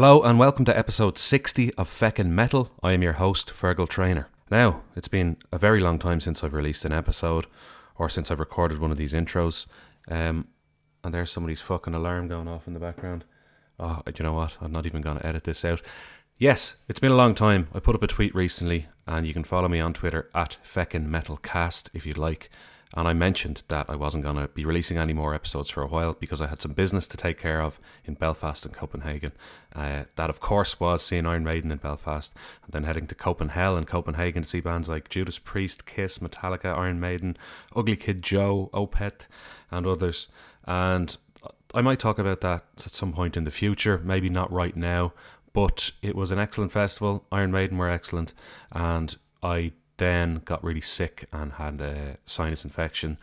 Hello and welcome to episode 60 of Feckin' Metal. I am your host, Fergal Trainer. Now, it's been a very long time since I've released an episode or since I've recorded one of these intros. Um, and there's somebody's fucking alarm going off in the background. Oh, you know what? I'm not even going to edit this out. Yes, it's been a long time. I put up a tweet recently, and you can follow me on Twitter at Feckin' Metal Cast if you'd like. And I mentioned that I wasn't going to be releasing any more episodes for a while because I had some business to take care of in Belfast and Copenhagen. Uh, that, of course, was seeing Iron Maiden in Belfast and then heading to Copenhagen and Copenhell to see bands like Judas Priest, Kiss, Metallica, Iron Maiden, Ugly Kid Joe, Opeth, and others. And I might talk about that at some point in the future, maybe not right now. But it was an excellent festival. Iron Maiden were excellent, and I then got really sick and had a sinus infection.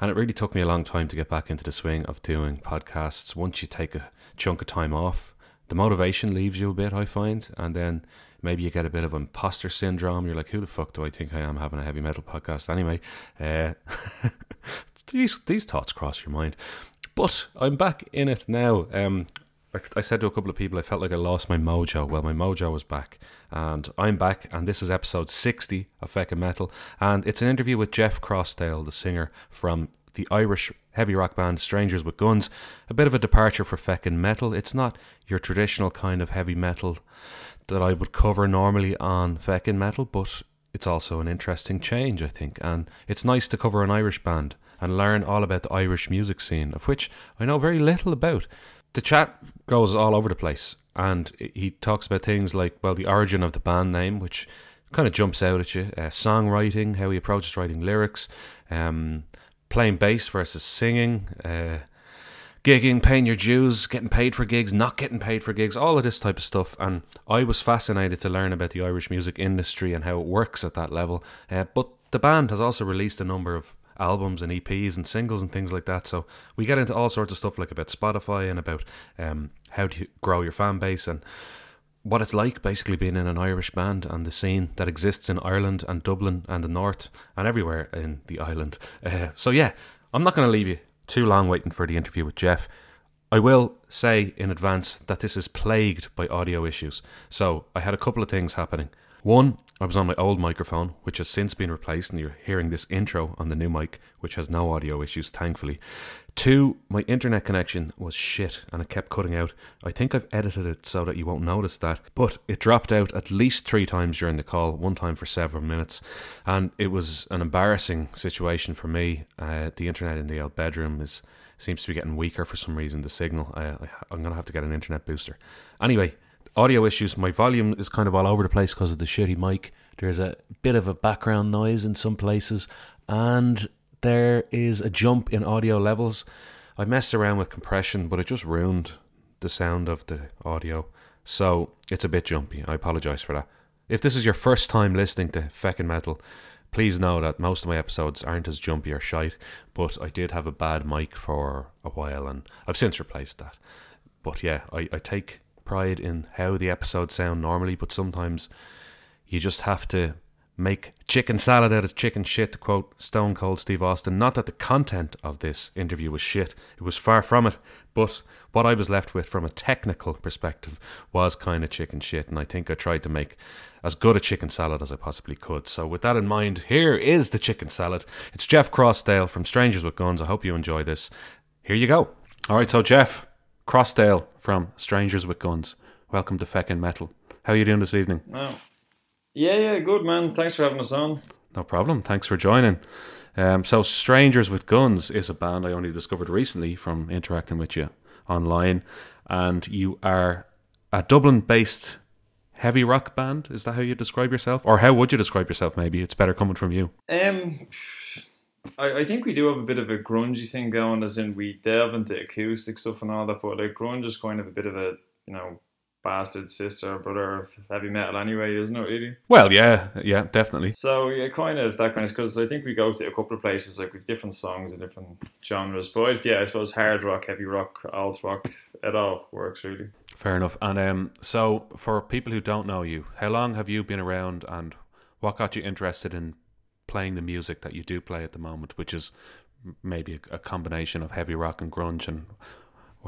And it really took me a long time to get back into the swing of doing podcasts. Once you take a chunk of time off, the motivation leaves you a bit, I find. And then maybe you get a bit of imposter syndrome. You're like, who the fuck do I think I am having a heavy metal podcast anyway? Uh, these, these thoughts cross your mind. But I'm back in it now. Um, I said to a couple of people, I felt like I lost my mojo. Well, my mojo was back, and I'm back, and this is episode 60 of Feckin' Metal, and it's an interview with Jeff Crossdale, the singer from the Irish heavy rock band Strangers with Guns. A bit of a departure for Feckin' Metal. It's not your traditional kind of heavy metal that I would cover normally on Feckin' Metal, but it's also an interesting change, I think, and it's nice to cover an Irish band and learn all about the Irish music scene, of which I know very little about the chat goes all over the place, and he talks about things like well, the origin of the band name, which kind of jumps out at you, uh, songwriting, how he approaches writing lyrics, um, playing bass versus singing. Uh, gigging, paying your dues, getting paid for gigs, not getting paid for gigs, all of this type of stuff. And I was fascinated to learn about the Irish music industry and how it works at that level. Uh, but the band has also released a number of albums and EPs and singles and things like that. So we get into all sorts of stuff like about Spotify and about um, how to grow your fan base and what it's like basically being in an Irish band and the scene that exists in Ireland and Dublin and the North and everywhere in the island. Uh, so yeah, I'm not going to leave you too long waiting for the interview with Jeff. I will say in advance that this is plagued by audio issues. So I had a couple of things happening. One, I was on my old microphone, which has since been replaced, and you're hearing this intro on the new mic, which has no audio issues, thankfully. Two, my internet connection was shit and it kept cutting out. I think I've edited it so that you won't notice that, but it dropped out at least three times during the call, one time for several minutes, and it was an embarrassing situation for me. Uh, the internet in the old bedroom is seems to be getting weaker for some reason. The signal, I, I, I'm gonna have to get an internet booster. Anyway, audio issues. My volume is kind of all over the place because of the shitty mic. There's a bit of a background noise in some places, and there is a jump in audio levels. I messed around with compression, but it just ruined the sound of the audio. So it's a bit jumpy. I apologize for that. If this is your first time listening to Feckin' Metal, please know that most of my episodes aren't as jumpy or shite, but I did have a bad mic for a while and I've since replaced that. But yeah, I, I take pride in how the episodes sound normally, but sometimes you just have to make chicken salad out of chicken shit, to quote Stone Cold Steve Austin. Not that the content of this interview was shit, it was far from it, but what I was left with from a technical perspective was kind of chicken shit, and I think I tried to make as good a chicken salad as I possibly could. So, with that in mind, here is the chicken salad. It's Jeff Crossdale from Strangers with Guns. I hope you enjoy this. Here you go. All right, so Jeff, Crossdale from Strangers with Guns. Welcome to Feckin' Metal. How are you doing this evening? Yeah, yeah, good man. Thanks for having us on. No problem. Thanks for joining. Um, so, Strangers with Guns is a band I only discovered recently from interacting with you online, and you are a Dublin-based heavy rock band. Is that how you describe yourself, or how would you describe yourself? Maybe it's better coming from you. Um, I, I think we do have a bit of a grungy thing going, as in we delve into acoustic stuff and all that. But like grunge is kind of a bit of a you know bastard sister or brother of heavy metal anyway, isn't it? Really? Well, yeah, yeah, definitely. So yeah, kind of that kind of because I think we go to a couple of places like with different songs and different genres. But yeah, I suppose hard rock, heavy rock, alt rock, it all works really. Fair enough. And um, so for people who don't know you, how long have you been around, and what got you interested in playing the music that you do play at the moment, which is maybe a, a combination of heavy rock and grunge and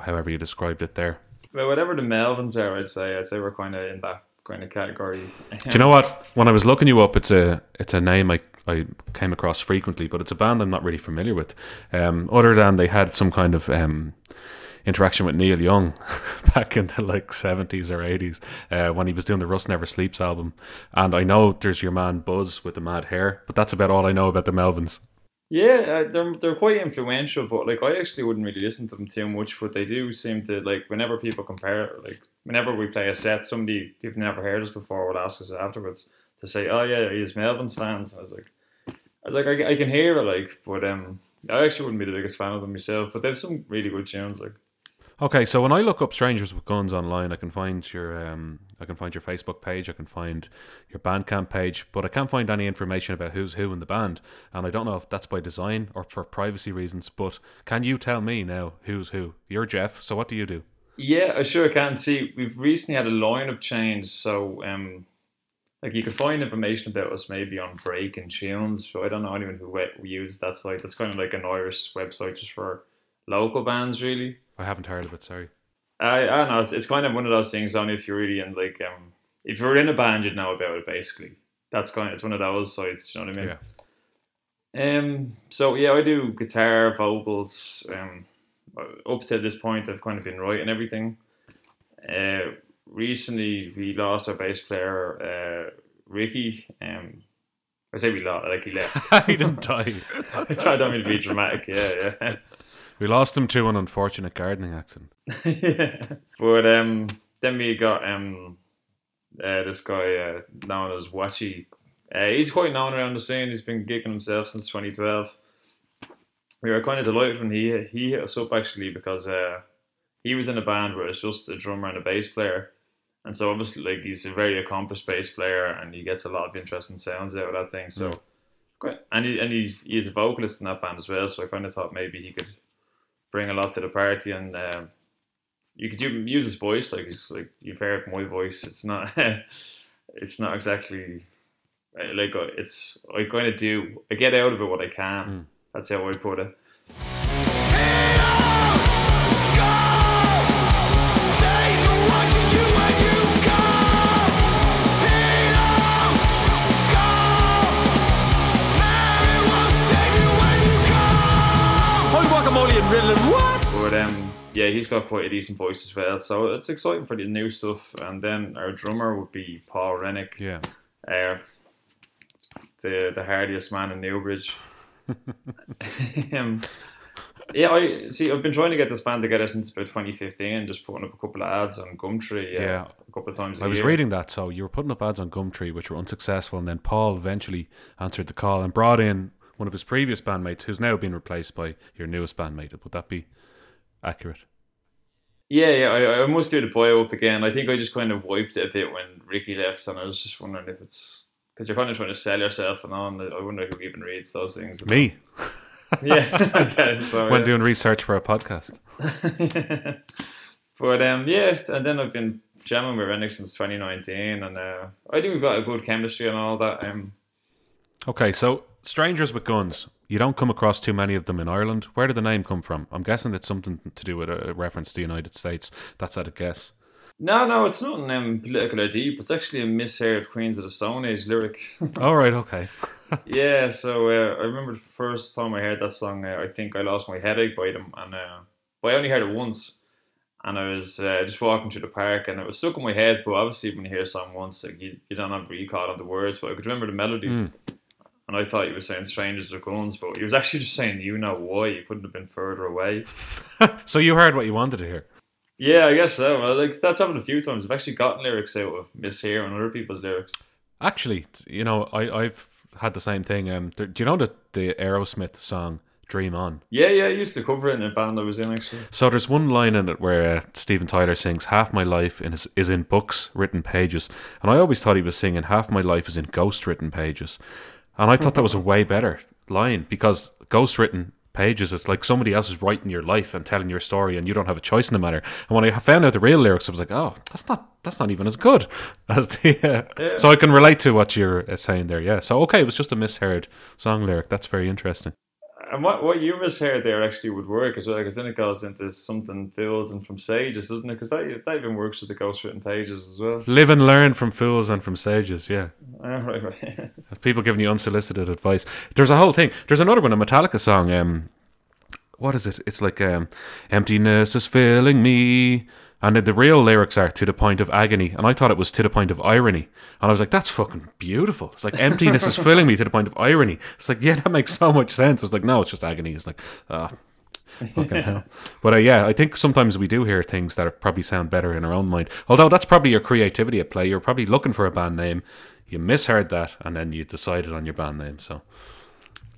however you described it there. well, whatever the Melvins are, I'd say I'd say we're kind of in that kind of category. Do you know what? When I was looking you up, it's a it's a name I, I came across frequently, but it's a band I'm not really familiar with. Um, other than they had some kind of um, interaction with Neil Young back in the like seventies or eighties uh, when he was doing the Rust Never Sleeps album, and I know there's your man Buzz with the mad hair, but that's about all I know about the Melvins. Yeah, uh, they're they're quite influential, but like I actually wouldn't really listen to them too much. But they do seem to like whenever people compare, like whenever we play a set, somebody who've never heard us before will ask us afterwards to say, "Oh yeah, he's Melvins fans." And I was like, I was like, I, I can hear it, like, but um, I actually wouldn't be the biggest fan of them myself. But they have some really good tunes, like. Okay, so when I look up strangers with guns online, I can find your um, I can find your Facebook page, I can find your Bandcamp page, but I can't find any information about who's who in the band, and I don't know if that's by design or for privacy reasons. But can you tell me now who's who? You're Jeff, so what do you do? Yeah, I sure can. See, we've recently had a lineup change, so um, like you can find information about us maybe on Breaking Tunes, but I don't know anyone who uses that site. That's kind of like an Irish website just for local bands, really. I haven't heard of it. Sorry. I I don't know. It's, it's kind of one of those things. Only if you're really in like um, if you're in a band, you'd know about it. Basically, that's kind. Of, it's one of those sites. You know what I mean? Yeah. Um. So yeah, I do guitar, vocals. Um. Up to this point, I've kind of been writing everything. Uh. Recently, we lost our bass player, uh, Ricky. Um. I say we lost, like he left. he didn't die. I don't mean to be dramatic. Yeah, yeah. We lost him to an unfortunate gardening accident. yeah. But um, then we got um, uh, this guy uh, known as Watchy. Uh, he's quite known around the scene. He's been gigging himself since 2012. We were kind of delighted when he he hit us up actually because uh, he was in a band where it's just a drummer and a bass player, and so obviously like he's a very accomplished bass player and he gets a lot of interesting sounds out of that thing. So. Mm. And he and he, he's a vocalist in that band as well, so I kind of thought maybe he could bring a lot to the party, and um, you could use his voice. Like he's like you've heard my voice. It's not. it's not exactly like uh, it's. I kind of do. I get out of it what I can. Mm. That's how I put it. Yeah, he's got quite a decent voice as well. So it's exciting for the new stuff. And then our drummer would be Paul Rennick. Yeah. Uh, the the hardiest man in Newbridge. um, yeah, I see. I've been trying to get this band together since about 2015, just putting up a couple of ads on Gumtree. Uh, yeah, a couple of times. I was year. reading that. So you were putting up ads on Gumtree, which were unsuccessful, and then Paul eventually answered the call and brought in one of his previous bandmates, who's now been replaced by your newest bandmate. Would that be accurate? Yeah, yeah, I, I must do the boy up again. I think I just kind of wiped it a bit when Ricky left, and I was just wondering if it's because you're kind of trying to sell yourself and on. I wonder who even reads those things. Me. yeah, okay, so, when yeah. doing research for a podcast. but um, yeah, and then I've been jamming with Rennick since 2019, and uh, I think we've got a good chemistry and all that. Um, okay, so strangers with guns. You don't come across too many of them in Ireland. Where did the name come from? I'm guessing it's something to do with a reference to the United States. That's at a guess. No, no, it's not an um, political or deep. It's actually a misheard Queens of the Stone Age lyric. All right, okay. yeah, so uh, I remember the first time I heard that song, uh, I think I lost my headache by them, and uh, but I only heard it once. And I was uh, just walking through the park, and it was stuck in my head. But obviously, when you hear a song once, like you, you don't have recall on the words, but I could remember the melody. Mm and I thought he was saying strangers with guns, but he was actually just saying you know why you couldn't have been further away. so you heard what you wanted to hear. Yeah, I guess so. Well, like that's happened a few times. I've actually gotten lyrics out of mishearing other people's lyrics. Actually, you know, I I've had the same thing. Um, do you know the the Aerosmith song "Dream On"? Yeah, yeah, I used to cover it in a band I was in actually. So there's one line in it where uh, Steven Tyler sings, "Half my life is is in books written pages," and I always thought he was singing, "Half my life is in ghost written pages." And I thought that was a way better line because ghost written pages it's like somebody else is writing your life and telling your story and you don't have a choice in the matter. And when i found out the real lyrics i was like oh that's not that's not even as good as the uh, yeah. so i can relate to what you're uh, saying there. Yeah. So okay it was just a misheard song lyric. That's very interesting And what, what you misheard there actually would work as well, because then it goes into something Fools and from Sages, doesn't it? Because that, that even works with the ghostwritten pages as well. Live and learn from fools and from sages, yeah. Ah, right, right. People giving you unsolicited advice. There's a whole thing. There's another one, a Metallica song. Um, what is it? It's like um, emptiness is filling me. And the real lyrics are to the point of agony. And I thought it was to the point of irony. And I was like, that's fucking beautiful. It's like emptiness is filling me to the point of irony. It's like, yeah, that makes so much sense. I was like, no, it's just agony. It's like, ah, fucking hell. But uh, yeah, I think sometimes we do hear things that probably sound better in our own mind. Although that's probably your creativity at play. You're probably looking for a band name. You misheard that. And then you decided on your band name. So.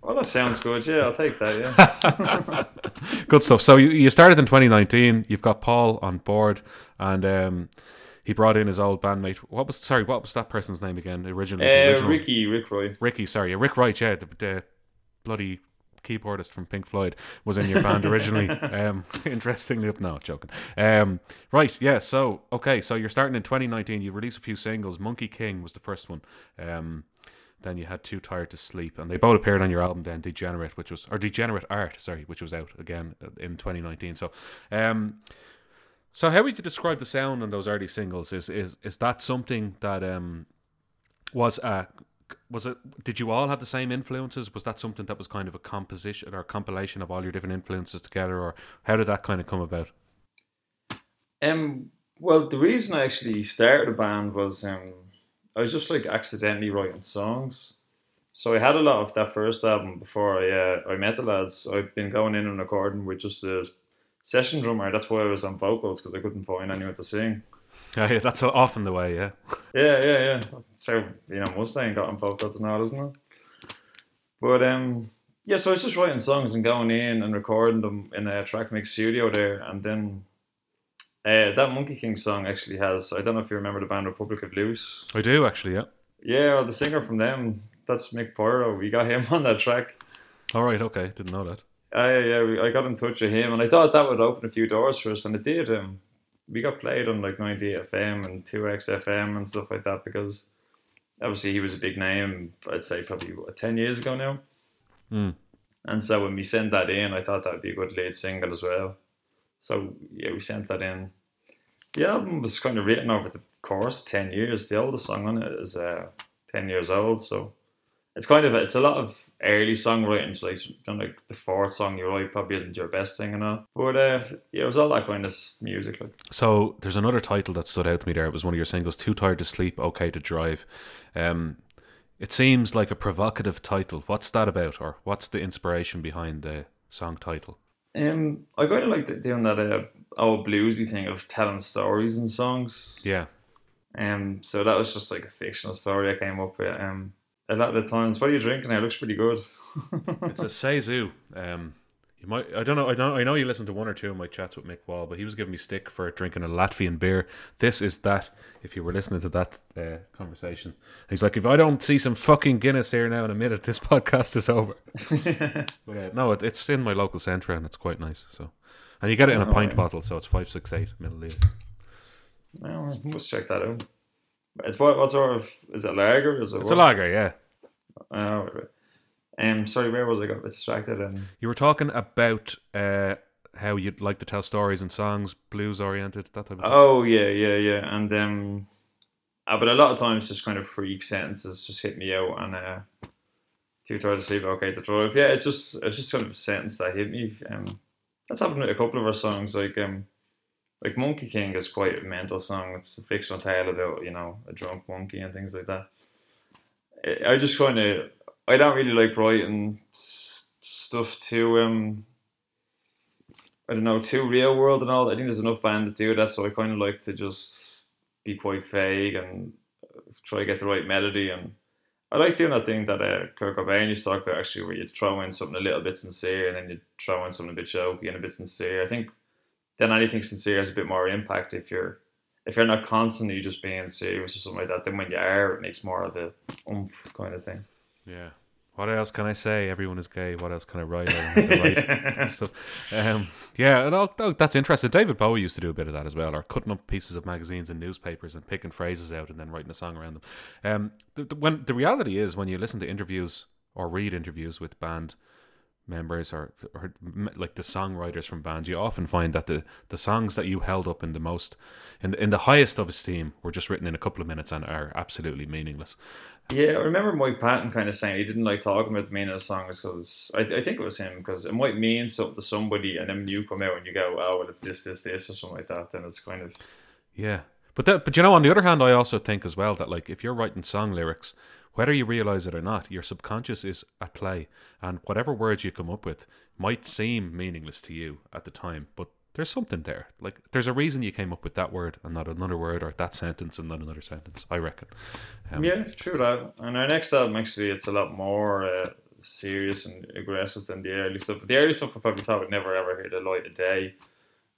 Well, that sounds good. Yeah, I'll take that. Yeah. Good stuff. So you, you started in 2019. You've got Paul on board, and um, he brought in his old bandmate. What was sorry? What was that person's name again? Originally, uh, original- Ricky, Rick Roy. Ricky. Sorry, Rick Wright. Yeah, the, the bloody keyboardist from Pink Floyd was in your band originally. um, interestingly enough, no joking. Um, right, yeah. So okay, so you're starting in 2019. You released a few singles. Monkey King was the first one. Um, then you had Too Tired to Sleep, and they both appeared on your album. Then Degenerate, which was or Degenerate Art, sorry, which was out again in 2019. So, um, so how would you describe the sound on those early singles? Is is is that something that um was a was it? Did you all have the same influences? Was that something that was kind of a composition or a compilation of all your different influences together, or how did that kind of come about? Um, well, the reason I actually started a band was um, I was just like accidentally writing songs. So I had a lot of that first album before I uh, I met the lads. I'd been going in and recording with just a session drummer. That's why I was on vocals because I couldn't find anyone to sing. Yeah, yeah, that's often the way. Yeah, Yeah, yeah, yeah. So you know, Mustang got on vocals and all, isn't it? But um, yeah. So I was just writing songs and going in and recording them in a track mix studio there, and then uh, that Monkey King song actually has. I don't know if you remember the band Republic of Loose. I do actually. Yeah. Yeah, well, the singer from them, that's Mick Pyro. We got him on that track. All right. Okay. Didn't know that. Uh, yeah, we, I got in touch with him, and I thought that would open a few doors for us, and it did. Um, we got played on like 90 FM and 2X FM and stuff like that because obviously he was a big name. I'd say probably what, 10 years ago now. Hmm. And so when we sent that in, I thought that would be a good lead single as well. So yeah, we sent that in. The album was kind of written over the course of 10 years. The oldest song on it is uh, 10 years old. So it's kind of, it's a lot of early songwriting. So like, you know, like the fourth song you write probably isn't your best thing and all. But uh, yeah, it was all that kind of music. Like. So there's another title that stood out to me there. It was one of your singles, Too Tired to Sleep, Okay to Drive. Um, it seems like a provocative title. What's that about? Or what's the inspiration behind the song title? Um, I kind of like doing that uh, old bluesy thing of telling stories and songs. Yeah. Um, so that was just like a fictional story I came up with. Um, a lot of the times, what are you drinking? It looks pretty good. It's a Cēsu. Um, you might. I don't know. I know. I know you listened to one or two of my chats with Mick Wall, but he was giving me stick for drinking a Latvian beer. This is that. If you were listening to that uh, conversation, he's like, if I don't see some fucking Guinness here now in a minute, this podcast is over. but, uh, no, it, it's in my local centre and it's quite nice. So, and you get it in a Oh, pint yeah. bottle, so it's five six eight milliliter. well, must check that out. It's what, what sort of is it lager? Is it It's what? a lager, yeah. Oh, right, right. Um, sorry, where was I? Got a bit distracted. And You were talking about uh, how you'd like to tell stories and songs, blues oriented, that type of thing. oh yeah, yeah, yeah. And um, uh, but a lot of times just kind of freak sentences just hit me out and uh, too tired to sleep, okay to drive. Yeah, it's just it's just kind of a sentence that hit me. Um, that's happened with a couple of our songs, like um, like Monkey King is quite a mental song. It's a fictional tale about you know a drunk monkey and things like that. I just kind of I don't really like writing s- stuff too um I don't know too real world and all. I think there's enough band to do that, so I kind of like to just be quite vague and try to get the right melody and. I like doing that thing that uh, Kurt Cobain used to talk about actually, where you throw in something a little bit sincere and then you throw in something a bit jokey and a bit sincere. I think then anything sincere has a bit more impact if you're if you're not constantly just being serious or something like that. Then when you are, it makes more of a oomph kind of thing. Yeah. What else can I say? Everyone is gay. What else can I write? I don't have to write. So, um, yeah, and oh, that's interesting. David Bowie used to do a bit of that as well, or cutting up pieces of magazines and newspapers and picking phrases out and then writing a song around them. Um, the, the, when the reality is, when you listen to interviews or read interviews with band members or, or like the songwriters from bands, you often find that the, the songs that you held up in the most, in the, in the highest of esteem, were just written in a couple of minutes and are absolutely meaningless. Yeah, I remember Mike Patton kind of saying he didn't like talking about the meaning of the songs because I, I think it was him because it might mean something to somebody, and then you come out and you go, oh, well, it's this, this, this, or something like that. Then it's kind of yeah. But that, but you know, on the other hand, I also think as well that like if you're writing song lyrics, whether you realize it or not, your subconscious is at play, and whatever words you come up with might seem meaningless to you at the time, but there's something there. Like there's a reason you came up with that word and not another word, or that sentence and not another sentence. I reckon. Um, yeah, true that. And our next album actually, it's a lot more uh, serious and aggressive than the early stuff. The early stuff I probably thought would never ever hit the light of day.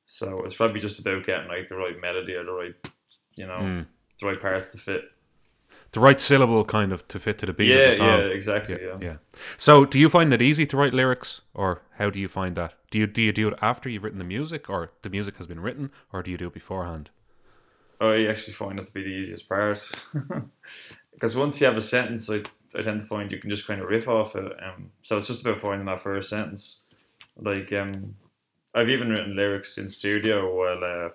So it's probably just about getting like the right melody or the right, you know, mm. the right parts to fit the right syllable kind of to fit to the beat yeah, of the song. Yeah, exactly. Yeah, yeah, yeah. So, do you find it easy to write lyrics, or how do you find that? Do you do you do it after you've written the music, or the music has been written, or do you do it beforehand? I actually find it to be the easiest part because once you have a sentence, I, I tend to find you can just kind of riff off it. Um, so it's just about finding that first sentence. Like um, I've even written lyrics in studio while. Uh,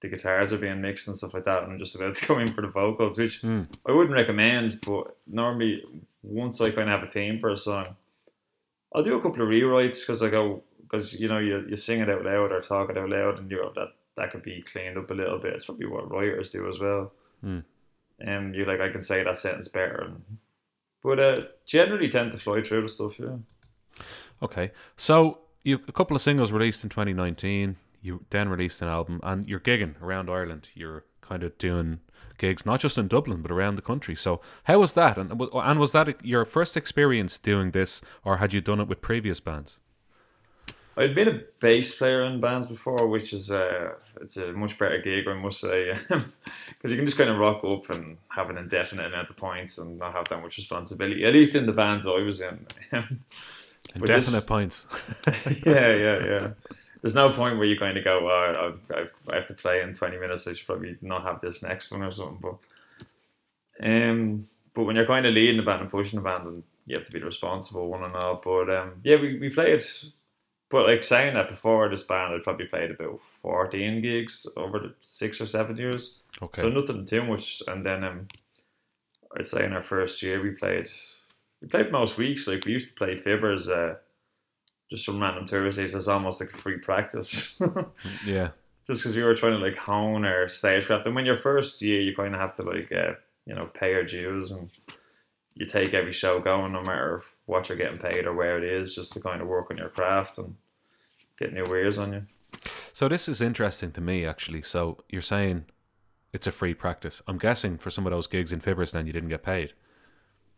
the guitars are being mixed and stuff like that. And I'm just about to go in for the vocals, which mm. I wouldn't recommend. But normally, once I kind of have a theme for a song, I'll do a couple of rewrites because I go because you know you, you sing it out loud or talk it out loud, and you know that that could be cleaned up a little bit. It's probably what writers do as well. Mm. And you're like I can say that sentence better, and, but uh, generally tend to fly through the stuff. Yeah. Okay, so you a couple of singles released in 2019 you then released an album and you're gigging around Ireland. You're kind of doing gigs not just in Dublin but around the country. So how was that? And and was that your first experience doing this, or had you done it with previous bands? I'd been a bass player in bands before, which is a it's a much better gig, I must say, because you can just kind of rock up and have an indefinite amount of points and not have that much responsibility. At least in the bands I was in. indefinite this, points. yeah, yeah, yeah there's no point where you kind of go, oh, I, I have to play in 20 minutes. I should probably not have this next one or something. But um, but when you're kind of leading the band and pushing the band, and you have to be the responsible one and all. But um, yeah, we, we played. But like saying that before this band, I'd probably played about 14 gigs over the six or seven years. Okay. So nothing too much. And then um, I'd say in our first year we played we played most weeks. Like we used to play Fibbers. Uh, just some random Thursdays as almost like free practice. yeah. Just because we were trying to like hone our stagecraft, and when you're first year, you kind of have to like uh, you know pay your dues, and you take every show going, no matter what you're getting paid or where it is, just to kind of work on your craft and get new wares on you. So this is interesting to me actually. So you're saying it's a free practice. I'm guessing for some of those gigs in Fibbers, then you didn't get paid.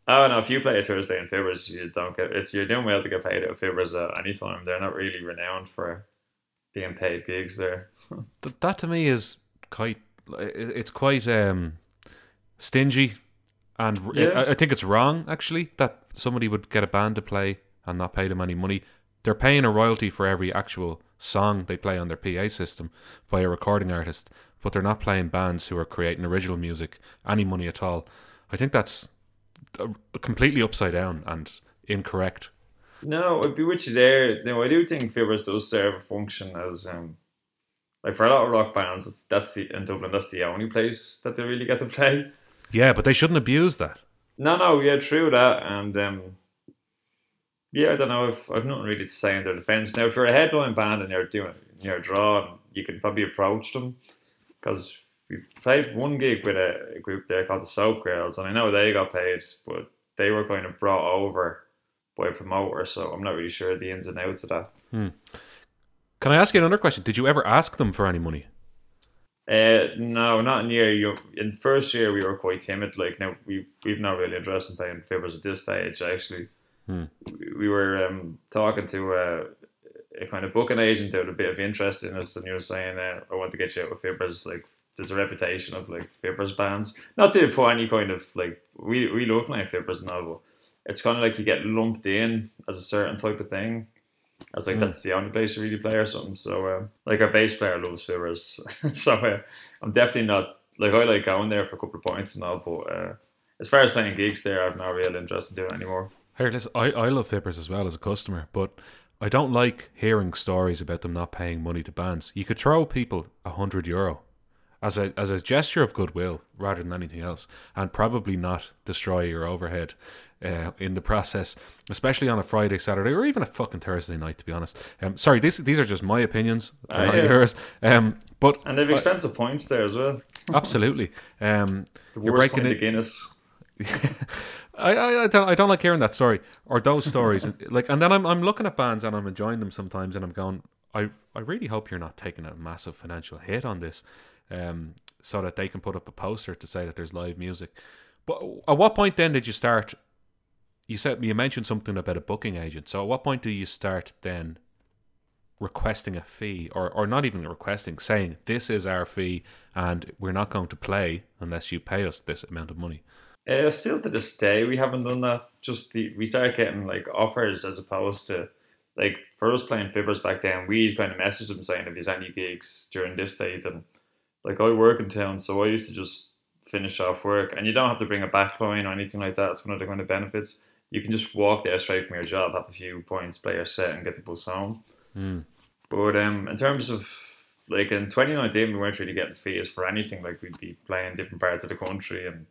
Oh no! If you play a Thursday in Fibbers, you don't get. It's you're doing well to get paid at Fibres at any time. They're not really renowned for being paid gigs there. that to me is quite. It's quite um, stingy, and yeah. I think it's wrong actually that somebody would get a band to play and not pay them any money. They're paying a royalty for every actual song they play on their PA system by a recording artist, but they're not playing bands who are creating original music any money at all. I think that's completely upside down and incorrect. No, I'd be with you there. No, I do think Fibbers does serve a function as um, like for a lot of rock bands. that's the in Dublin. That's the only place that they really get to play. Yeah, but they shouldn't abuse that. No, no, yeah, true that, and um, yeah, I don't know if I've nothing really to say in their defence. Now, if you're a headline band and you're doing you're drawing, you can probably approach them because we played one gig with a, a group there called the Soap Girls, and I know they got paid, but they were kind of brought over by a promoter, so I'm not really sure the ins and outs of that. Hmm. Can I ask you another question? Did you ever ask them for any money? Uh, no, not in year. You in first year we were quite timid. Like now we we've not really interested in playing Fibbers at this stage. Actually, hmm. we, we were um, talking to a, a, kind of booking agent out a bit of interest in us, and you were saying, uh, "I want to get you out with Fibbers like there's a reputation of like Fibbers bands. Not to put any kind of like we we love playing now, but it's kind of like you get lumped in as a certain type of thing. I was like, mm. that's the only place you really play or something. So, uh, like, our bass player loves Fibbers. so, uh, I'm definitely not, like, I like going there for a couple of points and all, but uh, as far as playing gigs there, I've no real interest in doing it anymore. Here, listen, I, I love Fibbers as well as a customer, but I don't like hearing stories about them not paying money to bands. You could throw people a hundred euro as a as a gesture of goodwill rather than anything else, and probably not destroy your overhead uh, in the process, especially on a Friday, Saturday, or even a fucking Thursday night. To be honest, um, sorry, these these are just my opinions, Ah, not yeah. yours. Um, but And they've expensive points there as well. absolutely, um, The you're breaking point it. of Guinness. I, I, I don't I don't like hearing that story or those stories. like, and then I'm I'm looking at bands and I'm enjoying them sometimes, and I'm going, I I really hope you're not taking a massive financial hit on this, um, so that they can put up a poster to say that there's live music. But at what point then did you start? You said you mentioned something about a booking agent. So at what point do you start then? requesting a fee or, or not even requesting saying this is our fee and we're not going to play unless you pay us this amount of money Uh, still to this day, we haven't done that. Just the we started getting like offers as opposed to like for us playing Fibbers back then. We kind of messaged them saying if there's any gigs during this date, and like I work in town, so I used to just finish off work, and you don't have to bring a backline or anything like that. It's one of the kind of benefits. You can just walk there straight from your job, have a few points, play your set, and get the bus home. Mm. But um, in terms of like in 2019, we weren't really getting fees for anything. Like we'd be playing different parts of the country and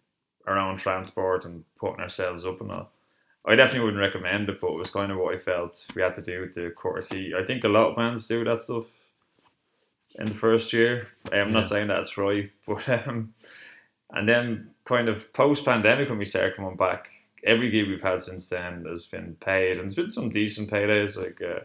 our own transport and putting ourselves up and all. I definitely wouldn't recommend it, but it was kind of what I felt we had to do to courtesy. I think a lot of bands do that stuff in the first year. I'm Yeah. not saying that's right, but um, and then kind of post pandemic when we started coming back, every gig we've had since then has been paid, and there's been some decent paydays. Like uh,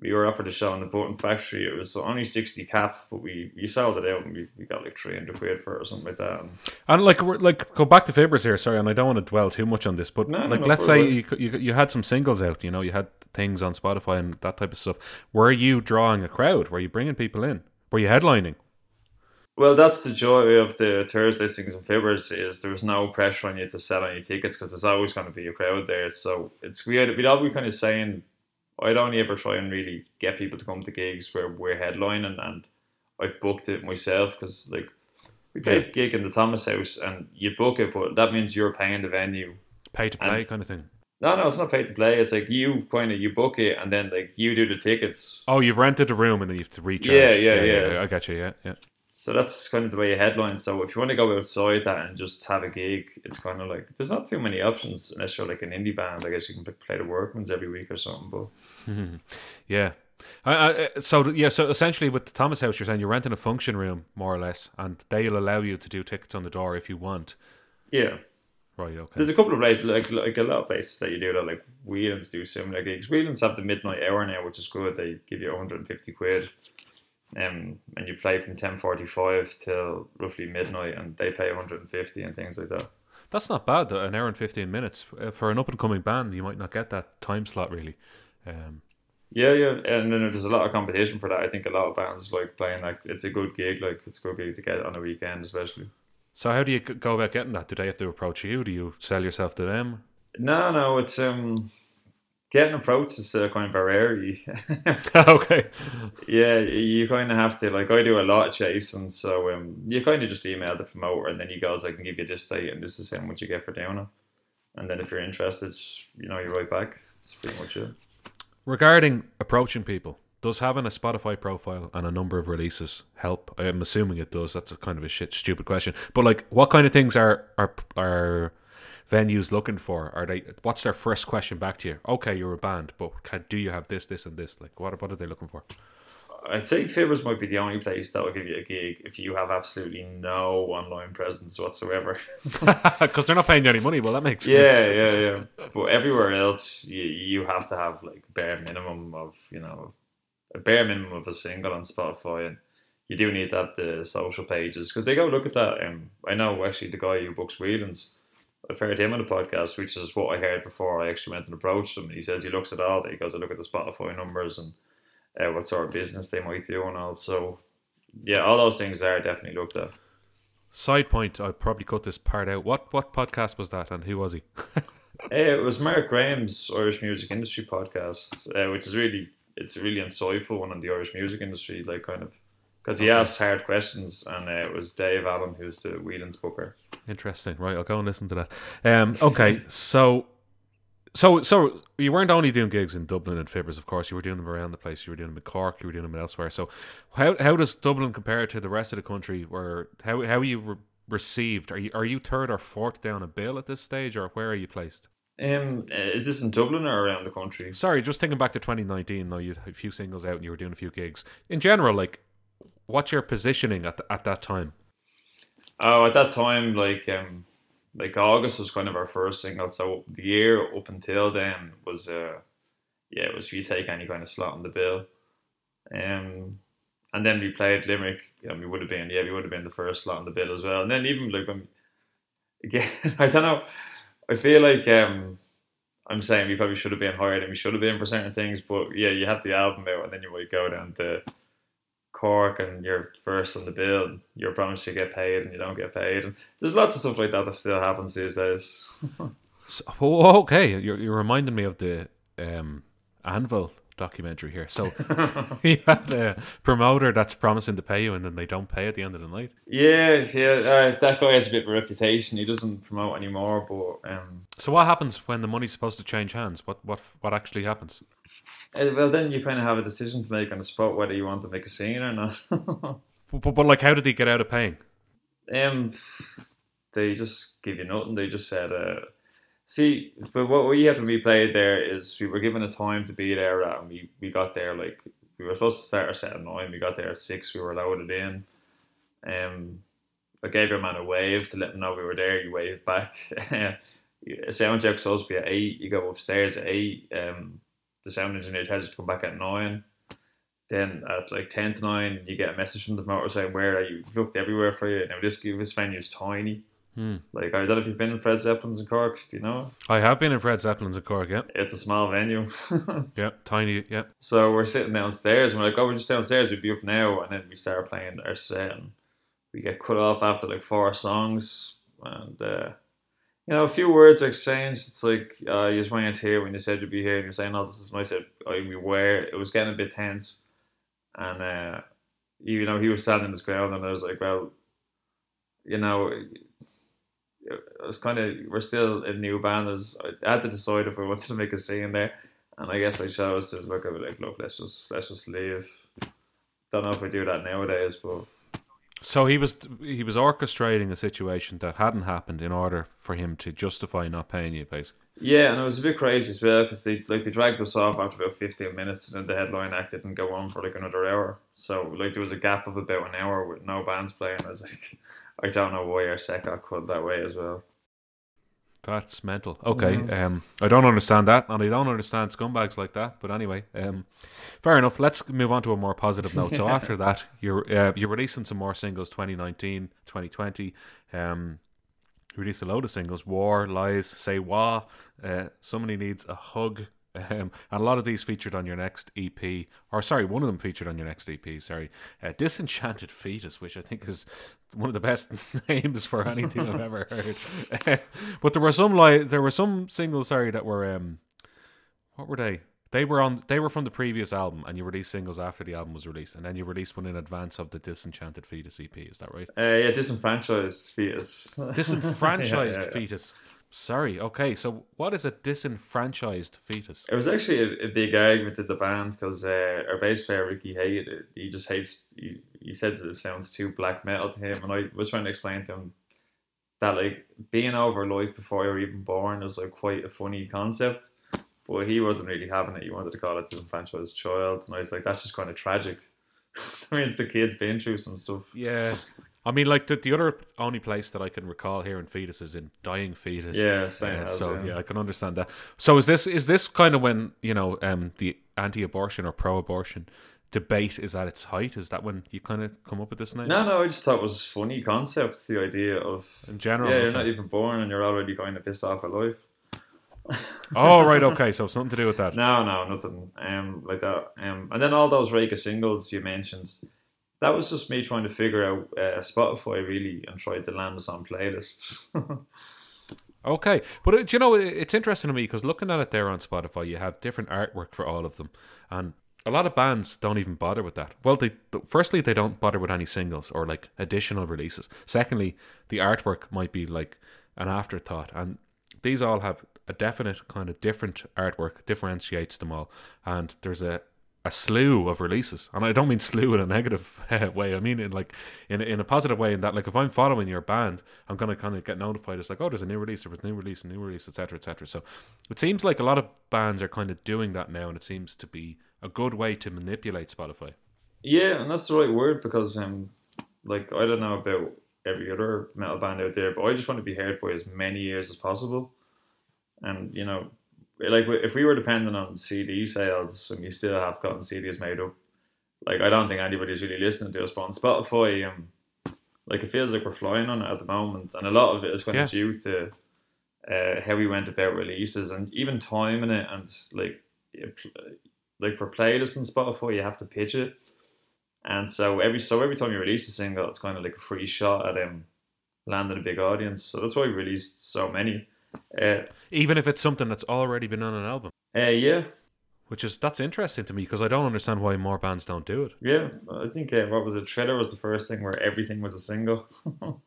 we were offered a show in the Button Factory. It was only sixty cap, but we we sold it out and we, we got like three hundred quid for it or something like that. And And like, we're, like, go back to Fibbers here. Sorry, and I don't want to dwell too much on this, but No, like, no, let's say you, you you had some singles out. You know, you had things on Spotify and that type of stuff. Were you drawing a crowd? Were you bringing people in? Were you headlining? Well, that's the joy of the Thursday things and Fibbers is there's no pressure on you to sell any tickets because there's always going to be a crowd there. So it's weird. We'd all be kind of saying, I'd only ever try and really get people to come to gigs where we're headlining, and I've booked it myself because like we played a gig in the Thomas House and you book it, but that means you're paying the venue. Pay to And- play kind of thing. No, no, it's not pay to play. It's like you kind of you book it and then like you do the tickets. Oh, you've rented a room and then you have to recharge. Yeah, yeah, yeah. I got you. Yeah, yeah. So that's kind of the way you headline. So if you want to go outside that and just have a gig, it's kind of like there's not too many options unless you're like an indie band. I guess you can play the Workmans every week or something. But mm-hmm. Yeah. I, I, eh, so yeah, so essentially with the Thomas House, you're saying you're renting a function room more or less, and they'll allow you to do tickets on the door if you want. yeah, Right. Okay. there's a couple of places like like a lot of places that you do that. Like Whelan's do similar gigs. Whelan's have the midnight hour now, which is good. They give you 150 quid. Um, and you play from 10.45 till roughly midnight and they pay 150 and things like that. That's not bad. though, An hour and fifteen minutes Uh, for an up and coming band. You might not get that time slot really. Um, Yeah, yeah, and then there's a lot of competition for that. I think a lot of bands like playing like it's a good gig, like it's a good gig to get on a weekend, especially. so how do you go about getting that? Do they have to approach you? Do you sell yourself to them? No, no, it's um getting approached is uh, kind of a rarity. okay. yeah, you kind of have to like I do a lot of chasing, so um you kind of just email the promoter and then he goes, I can give you this date and this is how much you get for doing it. And then if you're interested, you know, you're right back. That's pretty much it. Regarding approaching people, does having a Spotify profile and a number of releases help? I'm assuming it does. That's a kind of a shit stupid question. But like, what kind of things are are are venues looking for? Are they? What's their first question back to you? Okay, you're a band, but can, do you have this, this, and this? Like, what what are they looking for? I'd say Fibbers might be the only place that will give you a gig if you have absolutely no online presence whatsoever. Because they're not paying you any money. Well, that makes yeah, sense. yeah, yeah. But everywhere else, you, you have to have like bare minimum of you know a bare minimum of a single on Spotify, and you do need to have the social pages because they go look at that. Um, I know actually the guy who books Whelan's. I've heard him on the podcast, which is what I heard before I actually went and approached him. He says he looks at all that. He goes, I look at the Spotify numbers and uh, what sort of business they might do, and also, yeah, all those things are definitely looked at. Side point. I'll probably cut this part out. What what podcast was that, and who was he? Uh, it was Mark Graham's Irish Music Industry podcast, uh, which is really it's a really insightful one on the Irish music industry, like kind of because he Okay. asks hard questions, and uh, it was Dave Allen who's the Whelan's booker. Interesting. Right, I'll go and listen to that. Um, okay, so So, so you weren't only doing gigs in Dublin and Fibbers, of course. You were doing them around the place. You were doing them in Cork. You were doing them elsewhere. So, how how does Dublin compare to the rest of the country? Where how how are you re- received? Are you are you third or fourth down a bill at this stage, or where are you placed? Um, is this in Dublin or around the country? Sorry, just thinking back to 2019. Though you had a few singles out and you were doing a few gigs. In general, like, what's your positioning at the, at that time? Oh, at that time, like um, like August was kind of our first single. So the year up until then was uh yeah, it was you take any kind of slot on the bill. Um and then we played Limerick, yeah, we would have been yeah, we would have been the first slot on the bill as well. And then even like when again I don't know I feel like um I'm saying we probably should have been higher than we should have been for certain things, but yeah, you have the album out and then you might go down to Cork and you're first on the bill, you're promised to get paid and you don't get paid. And there's lots of stuff like that that still happens these days. so, oh, okay, you're, you're reminding me of the um, Anvil documentary here. So you had a promoter that's promising to pay you and then they don't pay at the end of the night. Yeah, yeah. Uh, that guy has a bit of a reputation. He doesn't promote anymore. But um, so what happens when the money's supposed to change hands? What what what actually happens? Uh, well, then you kind of have a decision to make on the spot whether you want to make a scene or not. but, but, but like, how did he get out of paying? Um, they just give you nothing. They just said, uh, see, but what we had when we played there is we were given a time to be there, and we we got there like we were supposed to start our set at nine. We got there at six. We were loaded in. Um, I gave your man a wave to let him know we were there. You waved back. a sound check's supposed to be at eight. You go upstairs at eight. Um, the sound engineer tells you to come back at nine. Then at like ten to nine, you get a message from the promoter saying, "Where are you?" Looked everywhere for you. Now this this venue's tiny. Hmm. Like I don't know if you've been in Fred Zeppelin's in Cork. Do you know? I have been in Fred Zeppelin's in Cork. Yeah, it's a small venue. yeah, tiny. Yeah. So we're sitting downstairs, and we're like, "Oh, we're just downstairs. We'd be up now." And then we start playing our set, and we get cut off after like four songs, and uh, you know, a few words are exchanged. It's like uh, you just weren't here when you said you'd be here, and you're saying, "Oh, this is." And I said, "Oh, we were." It was getting a bit tense, and uh, you know, he was standing in his ground, and I was like, "Well, you know." It was kind of we're still a new band. As I had to decide if I wanted to make a scene there, and I guess I chose to look at it like, look, let's just let's just leave. Don't know if I do that nowadays, but so he was he was orchestrating a situation that hadn't happened in order for him to justify not paying you, basically. Yeah, and it was a bit crazy as well because they like they dragged us off after about fifteen minutes, and then the headline act didn't go on for like another hour. So like there was a gap of about an hour with no bands playing. I was like, I don't know why our set got cut that way as well. That's mental. Okay, yeah. um, I don't understand that, and I don't understand scumbags like that. But anyway, um, fair enough. Let's move on to a more positive note. So after that, you're uh, you're releasing some more singles. 2019, 2020. Um, you released a load of singles. War, lies, say wah. Uh, somebody needs a hug. Um, and a lot of these featured on your next EP, or sorry, one of them featured on your next EP. Sorry, uh, Disenchanted Fetus, which I think is one of the best names for anything I've ever heard. but there were some like there were some singles, sorry, that were um, what were they? They were on. They were from the previous album, and you released singles after the album was released, and then you released one in advance of the Disenchanted Fetus EP. Is that right? Uh, yeah, Disenfranchised Fetus. Disenfranchised yeah, yeah, yeah. Fetus. Sorry. Okay. So, what is a disenfranchised fetus? It was actually a, a big argument in the band because uh, our bass player Ricky hated it. He just hates. He, he said that it sounds too black metal to him, and I was trying to explain to him that like being over life before you're even born is like quite a funny concept. But he wasn't really having it. He wanted to call it disenfranchised child, and I was like, that's just kind of tragic. I mean, it's the kids been through some stuff. Yeah. I mean, like the, the other only place that I can recall here in fetus is in dying fetus. Yeah, same. Uh, as, so yeah. yeah, I can understand that. So is this is this kind of when you know um, the anti-abortion or pro-abortion debate is at its height? Is that when you kind of come up with this name? No, no. I just thought it was funny concept. The idea of in general. Yeah, you're not even born and you're already kind of pissed off at life. oh right, okay. So something to do with that. No, no, nothing. Um, like that. Um, and then all those Rega singles you mentioned that was just me trying to figure out uh, Spotify really and try to land us on playlists. okay, but uh, do you know it's interesting to me because looking at it there on Spotify, you have different artwork for all of them, and a lot of bands don't even bother with that. Well, they firstly they don't bother with any singles or like additional releases. Secondly, the artwork might be like an afterthought, and these all have a definite kind of different artwork differentiates them all, and there's a a slew of releases, and I don't mean slew in a negative uh, way. I mean in like in in a positive way. In that, like, if I'm following your band, I'm gonna kind of get notified. It's like, oh, there's a new release, there was a new release, a new release, etc., etc. So it seems like a lot of bands are kind of doing that now, and it seems to be a good way to manipulate Spotify. Yeah, and that's the right word because um, like I don't know about every other metal band out there, but I just want to be heard by as many ears as possible. And you know, like if we were dependent on CD sales and you still have gotten CDs made up, like I don't think anybody's really listening to us. But on Spotify, um, like it feels like we're flying on it at the moment, and a lot of it is kind Yeah. of due to uh, how we went about releases and even timing it, and like it- like for playlists on Spotify, you have to pitch it, and so every so every time you release a single, it's kind of like a free shot at um landing a big audience. So that's why we released so many. Uh, Even if it's something that's already been on an album, uh, yeah, which is that's interesting to me because I don't understand why more bands don't do it. yeah. I think uh, what was it? Thriller was the first thing where everything was a single.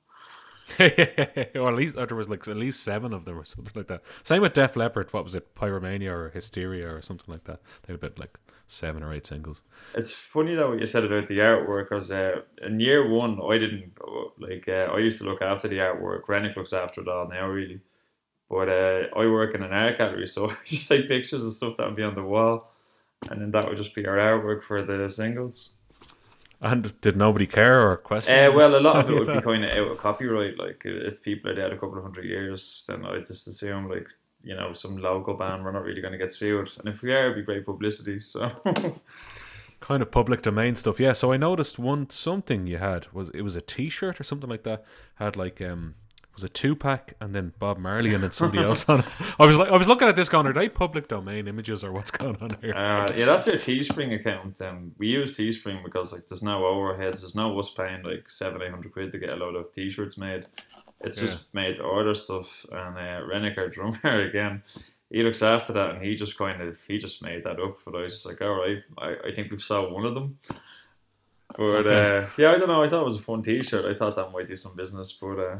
or at least or there was like at least seven of them or something like that. Same with Def Leppard. What was it? Pyromania or Hysteria or something like that. They had about like seven or eight singles. It's funny though what you said about the artwork because uh, in year one I didn't like uh, I used to look after the artwork. Rennick looks after it all now really, but uh, I work in an art gallery so I just take pictures of stuff that would be on the wall, and then that would just be our artwork for the singles. And did nobody care or question? Uh, well, a lot of it would be kind of out of copyright. Like uh, if people are dead a couple of hundred years, then I just assume like you know some local band we're not really going to get sued, and if we are, it'd be great publicity. So. kind of public domain stuff. Yeah, so I noticed one something you had was it was a T-shirt or something like that. Had like um was a Tupac and then Bob Marley and then somebody else on it. I was like I was looking at this going, are they public domain images or what's going on here? Uh, yeah, that's our Teespring account. Um, we use Teespring because like there's no overheads. There's no us paying like seven, eight hundred quid to get a load of t-shirts made. It's just made to order stuff. And uh, Rennick, our drummer, again, he looks after that, and he just kind of he just made that up. But I was just like, all right, I, I think we've sold one of them. But uh, yeah, I don't know. I thought it was a fun T-shirt. I thought that might do some business, but uh,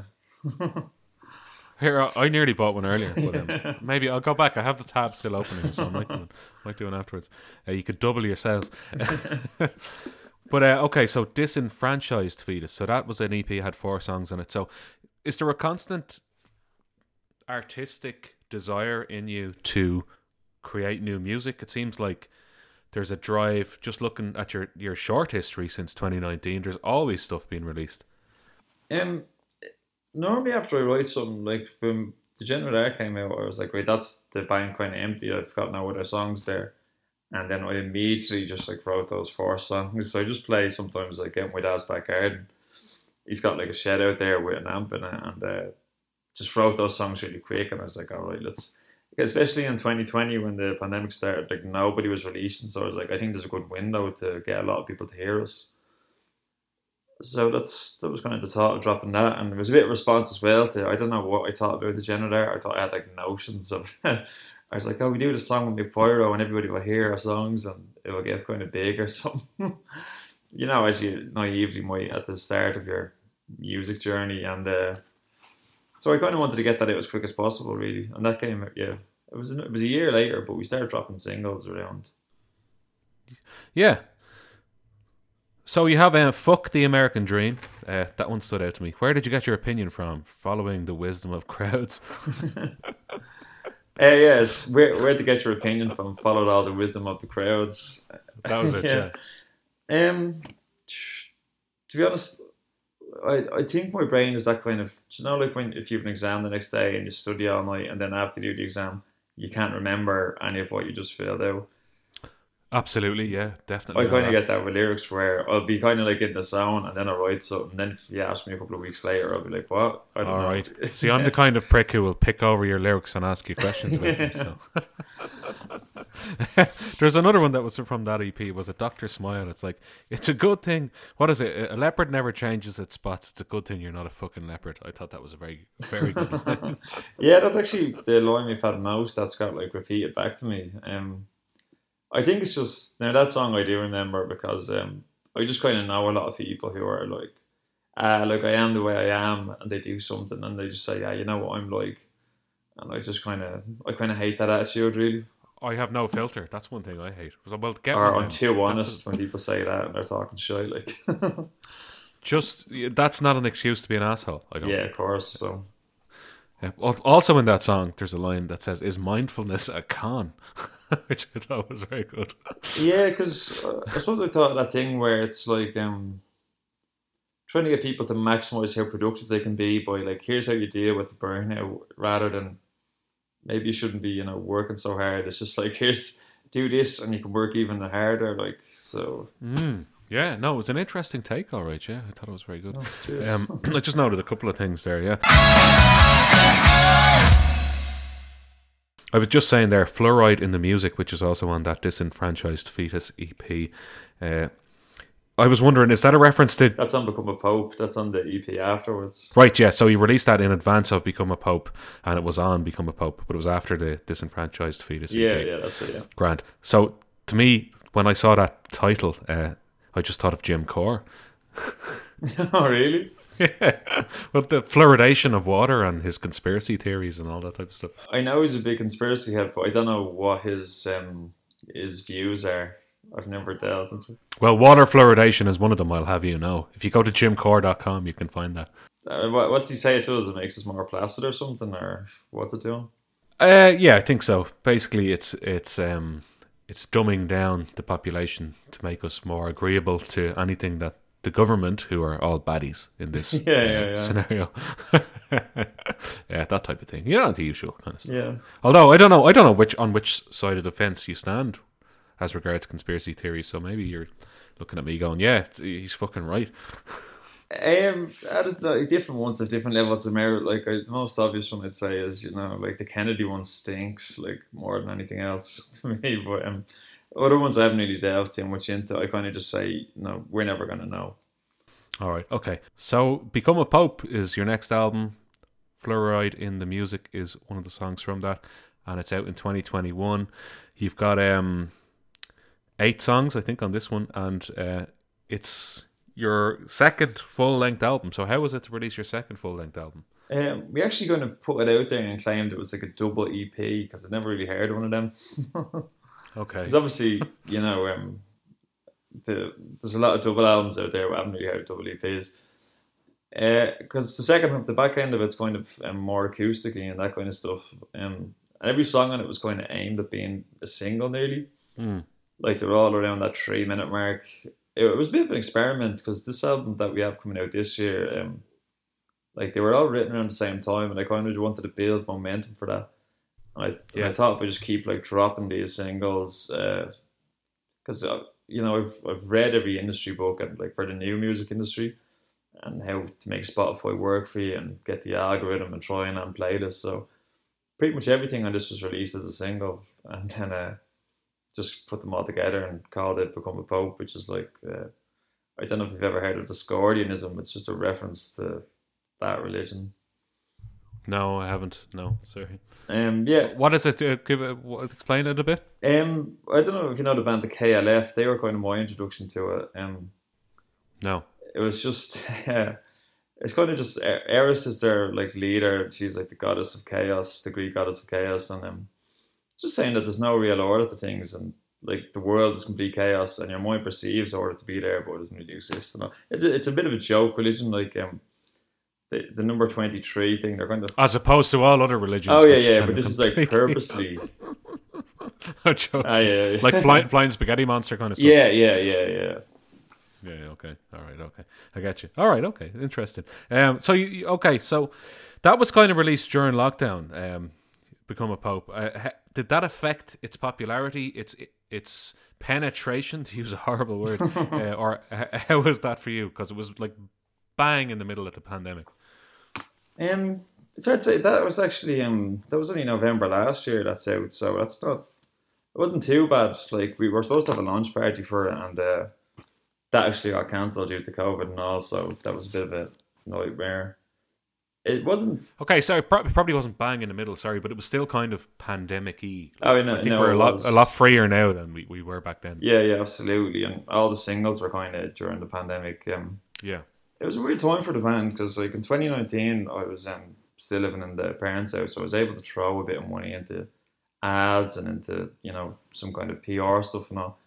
Here, I- I nearly bought one earlier, but um, maybe I'll go back. I have the tab still open here, so I might do one, might do one afterwards. Uh, you could double your sales. but uh, okay, so disenfranchised fetus. So that was an EP had four songs on it. So is there a constant artistic desire in you to create new music? It seems like there's a drive. Just looking at your your short history since 2019, there's always stuff being released. Um, normally after I write something like when Degenerate Art came out, I was like, wait, that's the bank kind of empty. I've got no other songs there, and then I immediately just like wrote those four songs. So I just play sometimes like in my dad's back. He's got like a shed out there with an amp in it, and uh, just wrote those songs really quick. And I was like, all right, let's. Especially in 2020 when the pandemic started, like nobody was releasing, so I was like, I think there's a good window to get a lot of people to hear us so that's that was kind of the thought of dropping that, and there was a bit of response as well to I don't know what I thought about the generator. I thought I had like notions of. I was like, oh, we do the song with Pyro, and everybody will hear our songs, and it will get kind of big or something. you know, as you naively might at the start of your music journey, and uh, so I kind of wanted to get that out as quick as possible, really, and that came, yeah, it was it was a year later, but we started dropping singles around. Yeah. So you have uh, "Fuck the American Dream." Uh, that one stood out to me. Where did you get your opinion from? Following the wisdom of crowds. Uh, yes, where where to get your opinion from? Followed all the wisdom of the crowds. That was it. yeah. yeah. Um, to be honest, I I think my brain is that kind of you know like when if you have an exam the next day and you study all night and then after you do the exam you can't remember any of what you just filled out. Absolutely. Yeah. Definitely. I kind of know get that with lyrics where I'll be kind of like in the zone and then I'll write something. Then if you ask me a couple of weeks later, I'll be like, "What? I don't All know." right. See, I'm the kind of prick who will pick over your lyrics and ask you questions about them. So. There's another one that was from that EP. Was it Doctor Smile? It's like it's a good thing. What is it? A leopard never changes its spots. It's a good thing you're not a fucking leopard. I thought that was a very, very good. Yeah, that's actually the line we've had most that's got like repeated back to me. Um, I think it's just now that song I do remember because um, I just kind of know a lot of people who are like, ah, like I am the way I am, and they do something and they just say, yeah, you know what I'm like, and I just kind of I kind of hate that attitude really. I have no filter. That's one thing I hate. Was well, get Or one I'm too honest when people say that and they're talking shit. Like, Just that's not an excuse to be an asshole. I don't. yeah, of course. So Also in that song, there's a line that says, "Is mindfulness a con?" Which I thought was very good. yeah, because uh, I suppose I thought that thing where it's like um trying to get people to maximize how productive they can be by like here's how you deal with the burnout rather than maybe you shouldn't be you know working so hard. It's just like here's do this and you can work even harder. Like so. Mm. Yeah, no, it was an interesting take. All right, yeah, I thought it was very good. cheers. Um, I just noted a couple of things there. Yeah, I was just saying there, fluoride in the music, which is also on that disenfranchised fetus EP. Uh, I was wondering, is that a reference to That's on Become a Pope. That's on the EP afterwards. Right, yeah. So he released that in advance of Become a Pope, and it was on Become a Pope, but it was after the Disenfranchised Fetus. Yeah, EP. yeah, that's it. Yeah. Grant. So to me, when I saw that title, uh, I just thought of Jim Corr. oh, really? Yeah, with the fluoridation of water and his conspiracy theories and all that type of stuff. I know he's a big conspiracy head, but I don't know what his um his views are. I've never dealt into. it. Well, water fluoridation is one of them. I'll have you know. If you go to jimcorr.com, you can find that. Uh, what, what's he say it does? It makes us more placid or something, or what's it doing? Uh, yeah, I think so. Basically, it's it's um it's dumbing down the population to make us more agreeable to anything that the government, who are all baddies in this Yeah, uh, yeah, yeah. scenario, yeah, that type of thing. You know, the usual kind of stuff. Yeah. Although I don't know, I don't know which on which side of the fence you stand as regards conspiracy theories. So maybe you're looking at me going, "Yeah, he's fucking right." Um, that is the different ones have different levels of merit. Like I, the most obvious one I'd say is you know like the Kennedy one stinks like more than anything else to me. But um, other ones I haven't really delved too much into. I kind of just say no, we're never gonna know. All right, okay. So, "Become a Pope" is your next album. "Fluoride in the Music" is one of the songs from that, and it's out in 2021. You've got um eight songs, I think, on this one, and uh, it's your second full length album. So, how was it to release your second full length album? Um, we actually going to put it out there and claimed it was like a double EP because I've never really heard one of them. Okay. Because obviously, you know, um, the, there's a lot of double albums out there. I haven't really heard double EPs. Because the second, the back end of it's kind of um, more acoustically and that kind of stuff. Um, and every song on it was kind of aimed at being a single nearly. Mm. Like they were all around that three minute mark. It, it was a bit of an experiment because this album that we have coming out this year, um, like they were all written around the same time, and I kind of wanted to build momentum for that. I, Yeah. I thought if I just keep like dropping these singles, because uh, you know I've I've read every industry book and like for the new music industry, and how to make Spotify work for you and get the algorithm and try and on playlists. So pretty much everything on this was released as a single, and then uh, just put them all together and called it "Become a Pope," which is like uh, I don't know if you've ever heard of Discordianism. It's just a reference to that religion. No, I haven't. No, sorry. Um, yeah, What is it? Uh, give it, what, explain it a bit. um, I don't know if you know the band the KLF. They were kind of my introduction to it. Um, No. it was just uh, it's kind of just Eris is their like leader. She's like the goddess of chaos, the Greek goddess of chaos, and um, just saying that there's no real order to things, and like the world is complete chaos, and your mind perceives order to be there, but it doesn't really exist. And all. it's a, it's a bit of a joke religion, like um, the the number twenty three thing. They're kind of As opposed to all other religions. oh yeah yeah, but this is like purposely a joke. ah, yeah, yeah. like flying, flying spaghetti monster kind of stuff. yeah yeah yeah yeah. Yeah. Okay. All right. Okay. I got you. All right. Okay. Interesting. Um. So you okay? So that was kind of released during lockdown. Um. Become a pope. Uh, ha- did that affect its popularity? Its its penetration, to use a horrible word, uh, or how was that for you? Because it was like bang in the middle of the pandemic. Um, it's hard to say. That was actually um, that was only November last year. That's out, so that's not. It wasn't too bad. Like we were supposed to have a launch party for it, and uh, that actually got cancelled due to COVID, and also that was a bit of a nightmare. It wasn't. Okay, so it probably wasn't bang in the middle, sorry, but it was still kind of pandemic-y. Oh no, I think no, we're a lot was. a lot freer now than we, we were back then. Yeah, yeah, absolutely. And all the singles were kind of during the pandemic. Um, Yeah. It was a weird time for the band because, like, in 2019, I was um, still living in the parents' house, so I was able to throw a bit of money into ads and into you know some kind of PR stuff and all.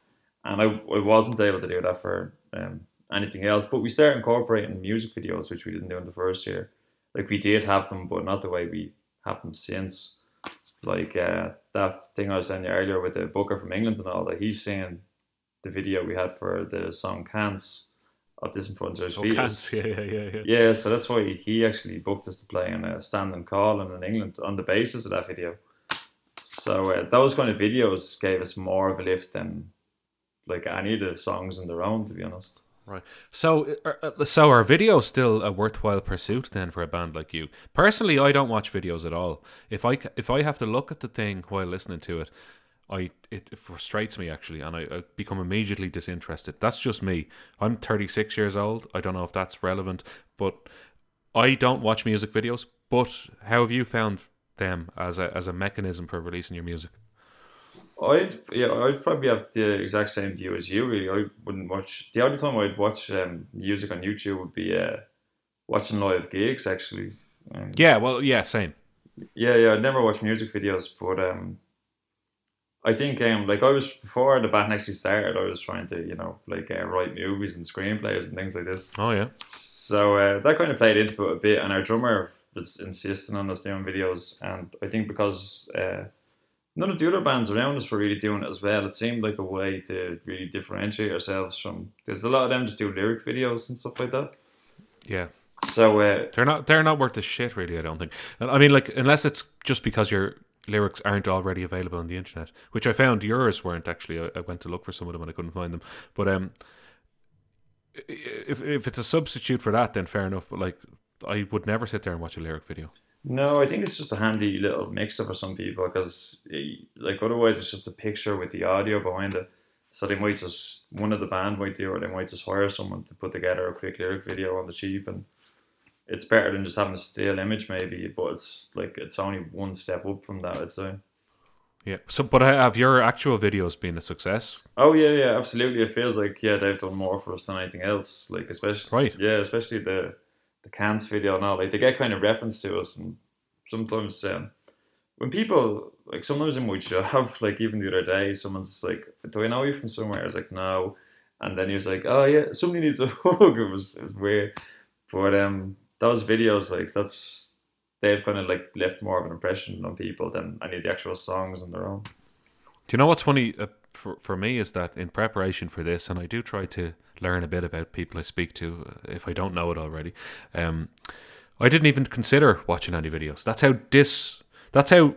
And I, I wasn't able to do that for um, anything else. But we started incorporating music videos, which we didn't do in the first year. Like we did have them, but not the way we have them since. Like uh, that thing I was saying earlier with the booker from England and all that. He's saying the video we had for the song "Cans" of Disenfranchised Oh, cans. Yeah, yeah, yeah, yeah. Yeah, so that's why he actually booked us to play in a standing call in England on the basis of that video. So uh, those kind of videos gave us more of a lift than like any of the songs on their own, to be honest. Right. So, uh, uh, so are videos still a worthwhile pursuit then for a band like you? Personally, I don't watch videos at all. If I if I have to look at the thing while listening to it, I it, it frustrates me actually, and I, I become immediately disinterested. That's just me. I'm 36 years old. I don't know if that's relevant, but I don't watch music videos. But how have you found them as a as a mechanism for releasing your music? I'd yeah, I'd probably have the exact same view as you. Really, I wouldn't watch. The only time I'd watch um, music on YouTube would be uh, watching live gigs. Actually, um, Yeah, well, yeah, same. yeah, yeah. I'd never watch music videos, but um, I think um, like I was before the band actually started, I was trying to you know like uh, write movies and screenplays and things like this. Oh yeah. So uh, that kind of played into it a bit, and our drummer was insisting on us doing videos, and I think because uh, none of the other bands around us were really doing it as well, it seemed like a way to really differentiate ourselves from. There's a lot of them just do lyric videos and stuff like that. Yeah. So uh, They're not they're not worth the shit really, I don't think. I mean like unless it's just because your lyrics aren't already available on the internet, which I found yours weren't actually. I, I went to look for some of them and I couldn't find them. But um if if it's a substitute for that then fair enough, but like I would never sit there and watch a lyric video. no, I think it's just a handy little mix up for some people because like otherwise it's just a picture with the audio behind it. So they might just one of the band might do or they might just hire someone to put together a quick lyric video on the cheap and it's better than just having a still image maybe, but it's like it's only one step up from that, I'd say. Yeah. So but have your actual videos been a success? Oh yeah, yeah, absolutely. It feels like yeah, they've done more for us than anything else. Like especially Right. yeah, especially the the cans video now. Like they get kind of reference to us, and sometimes um, when people like sometimes in my job, like even the other day, someone's like, "Do I know you from somewhere?" I was like, "No," and then he was like, "Oh yeah, somebody needs a hug." It was it was weird, but um, those videos like that's they've kind of like left more of an impression on people than any of the actual songs on their own. Do you know what's funny uh, for for me is that in preparation for this, and I do try to learn a bit about people I speak to uh, if I don't know it already. Um, I didn't even consider watching any videos. That's how dis. That's how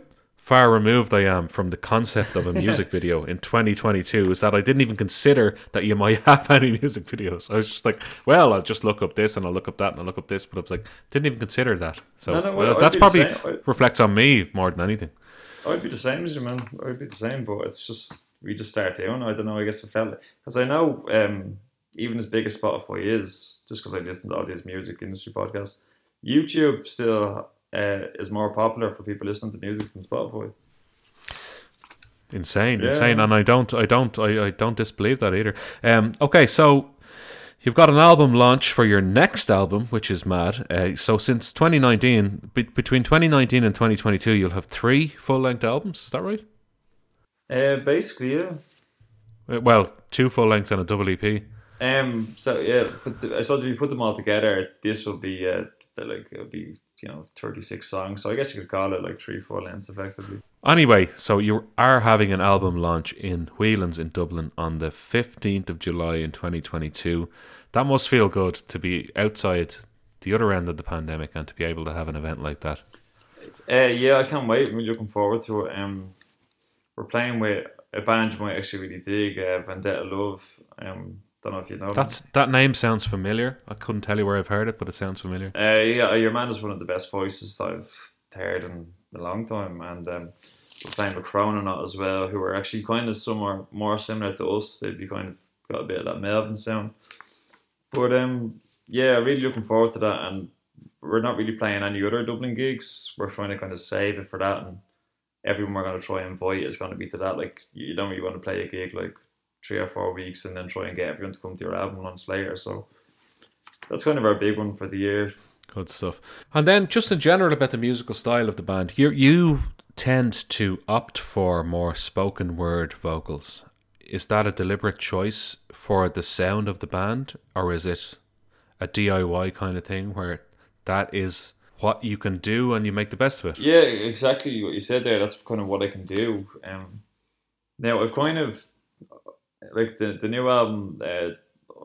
far removed I am from the concept of a music video in 2022. Is that I didn't even consider that you might have any music videos. I was just like, well, I'll just look up this and I'll look up that and I'll look up this, but I was like, didn't even consider that. So No, no, well, that's probably. I- reflects on me more than anything. I'd be the same as you, man. I'd be the same, but it's just we just start doing. I don't know. I guess I felt because I know um, even as big as Spotify is, just because I listen to all these music industry podcasts, YouTube still uh, is more popular for people listening to music than Spotify. Insane, Yeah. insane, and I don't, I don't, I, I don't disbelieve that either. Um, okay, so you've got an album launch for your next album, which is mad. Uh, so since 2019, be- between 2019 and 2022, you'll have three full length albums. Is that right? Uh, basically, yeah. Uh, Well, two full lengths and a double EP. Um. So yeah, but th- I suppose if you put them all together, this will be uh, like it'll be you know thirty six songs. So I guess you could call it like three four lengths effectively. Anyway, so you are having an album launch in Whelan's in Dublin on the 15th of July in 2022. That must feel good to be outside the other end of the pandemic and to be able to have an event like that. Uh, yeah, I can't wait. I'm really looking forward to it. Um, we're playing with a band you might actually really dig, uh, Vendetta Love. Um, don't know if you know. That's that name sounds familiar. I couldn't tell you where I've heard it, but it sounds familiar. Uh, yeah, your man is one of the best voices that I've heard in a long time, and um, we're playing with Cronin on it as well, who are actually kind of somewhere more similar to us. They'd be kind of got a bit of that Melbourne sound, but um, yeah, really looking forward to that. And we're not really playing any other Dublin gigs. We're trying to kind of save it for that, and everyone we're going to try and invite is going to be to that. Like you don't really want to play a gig like three or four weeks and then try and get everyone to come to your album launch later. So that's kind of our big one for the year. Good stuff. And then, just in general about the musical style of the band, you you tend to opt for more spoken word vocals. Is that a deliberate choice for the sound of the band, or is it a DIY kind of thing where that is what you can do and you make the best of it? Yeah, exactly what you said there. That's kind of what I can do. Um, now I've kind of like the the new album. Uh,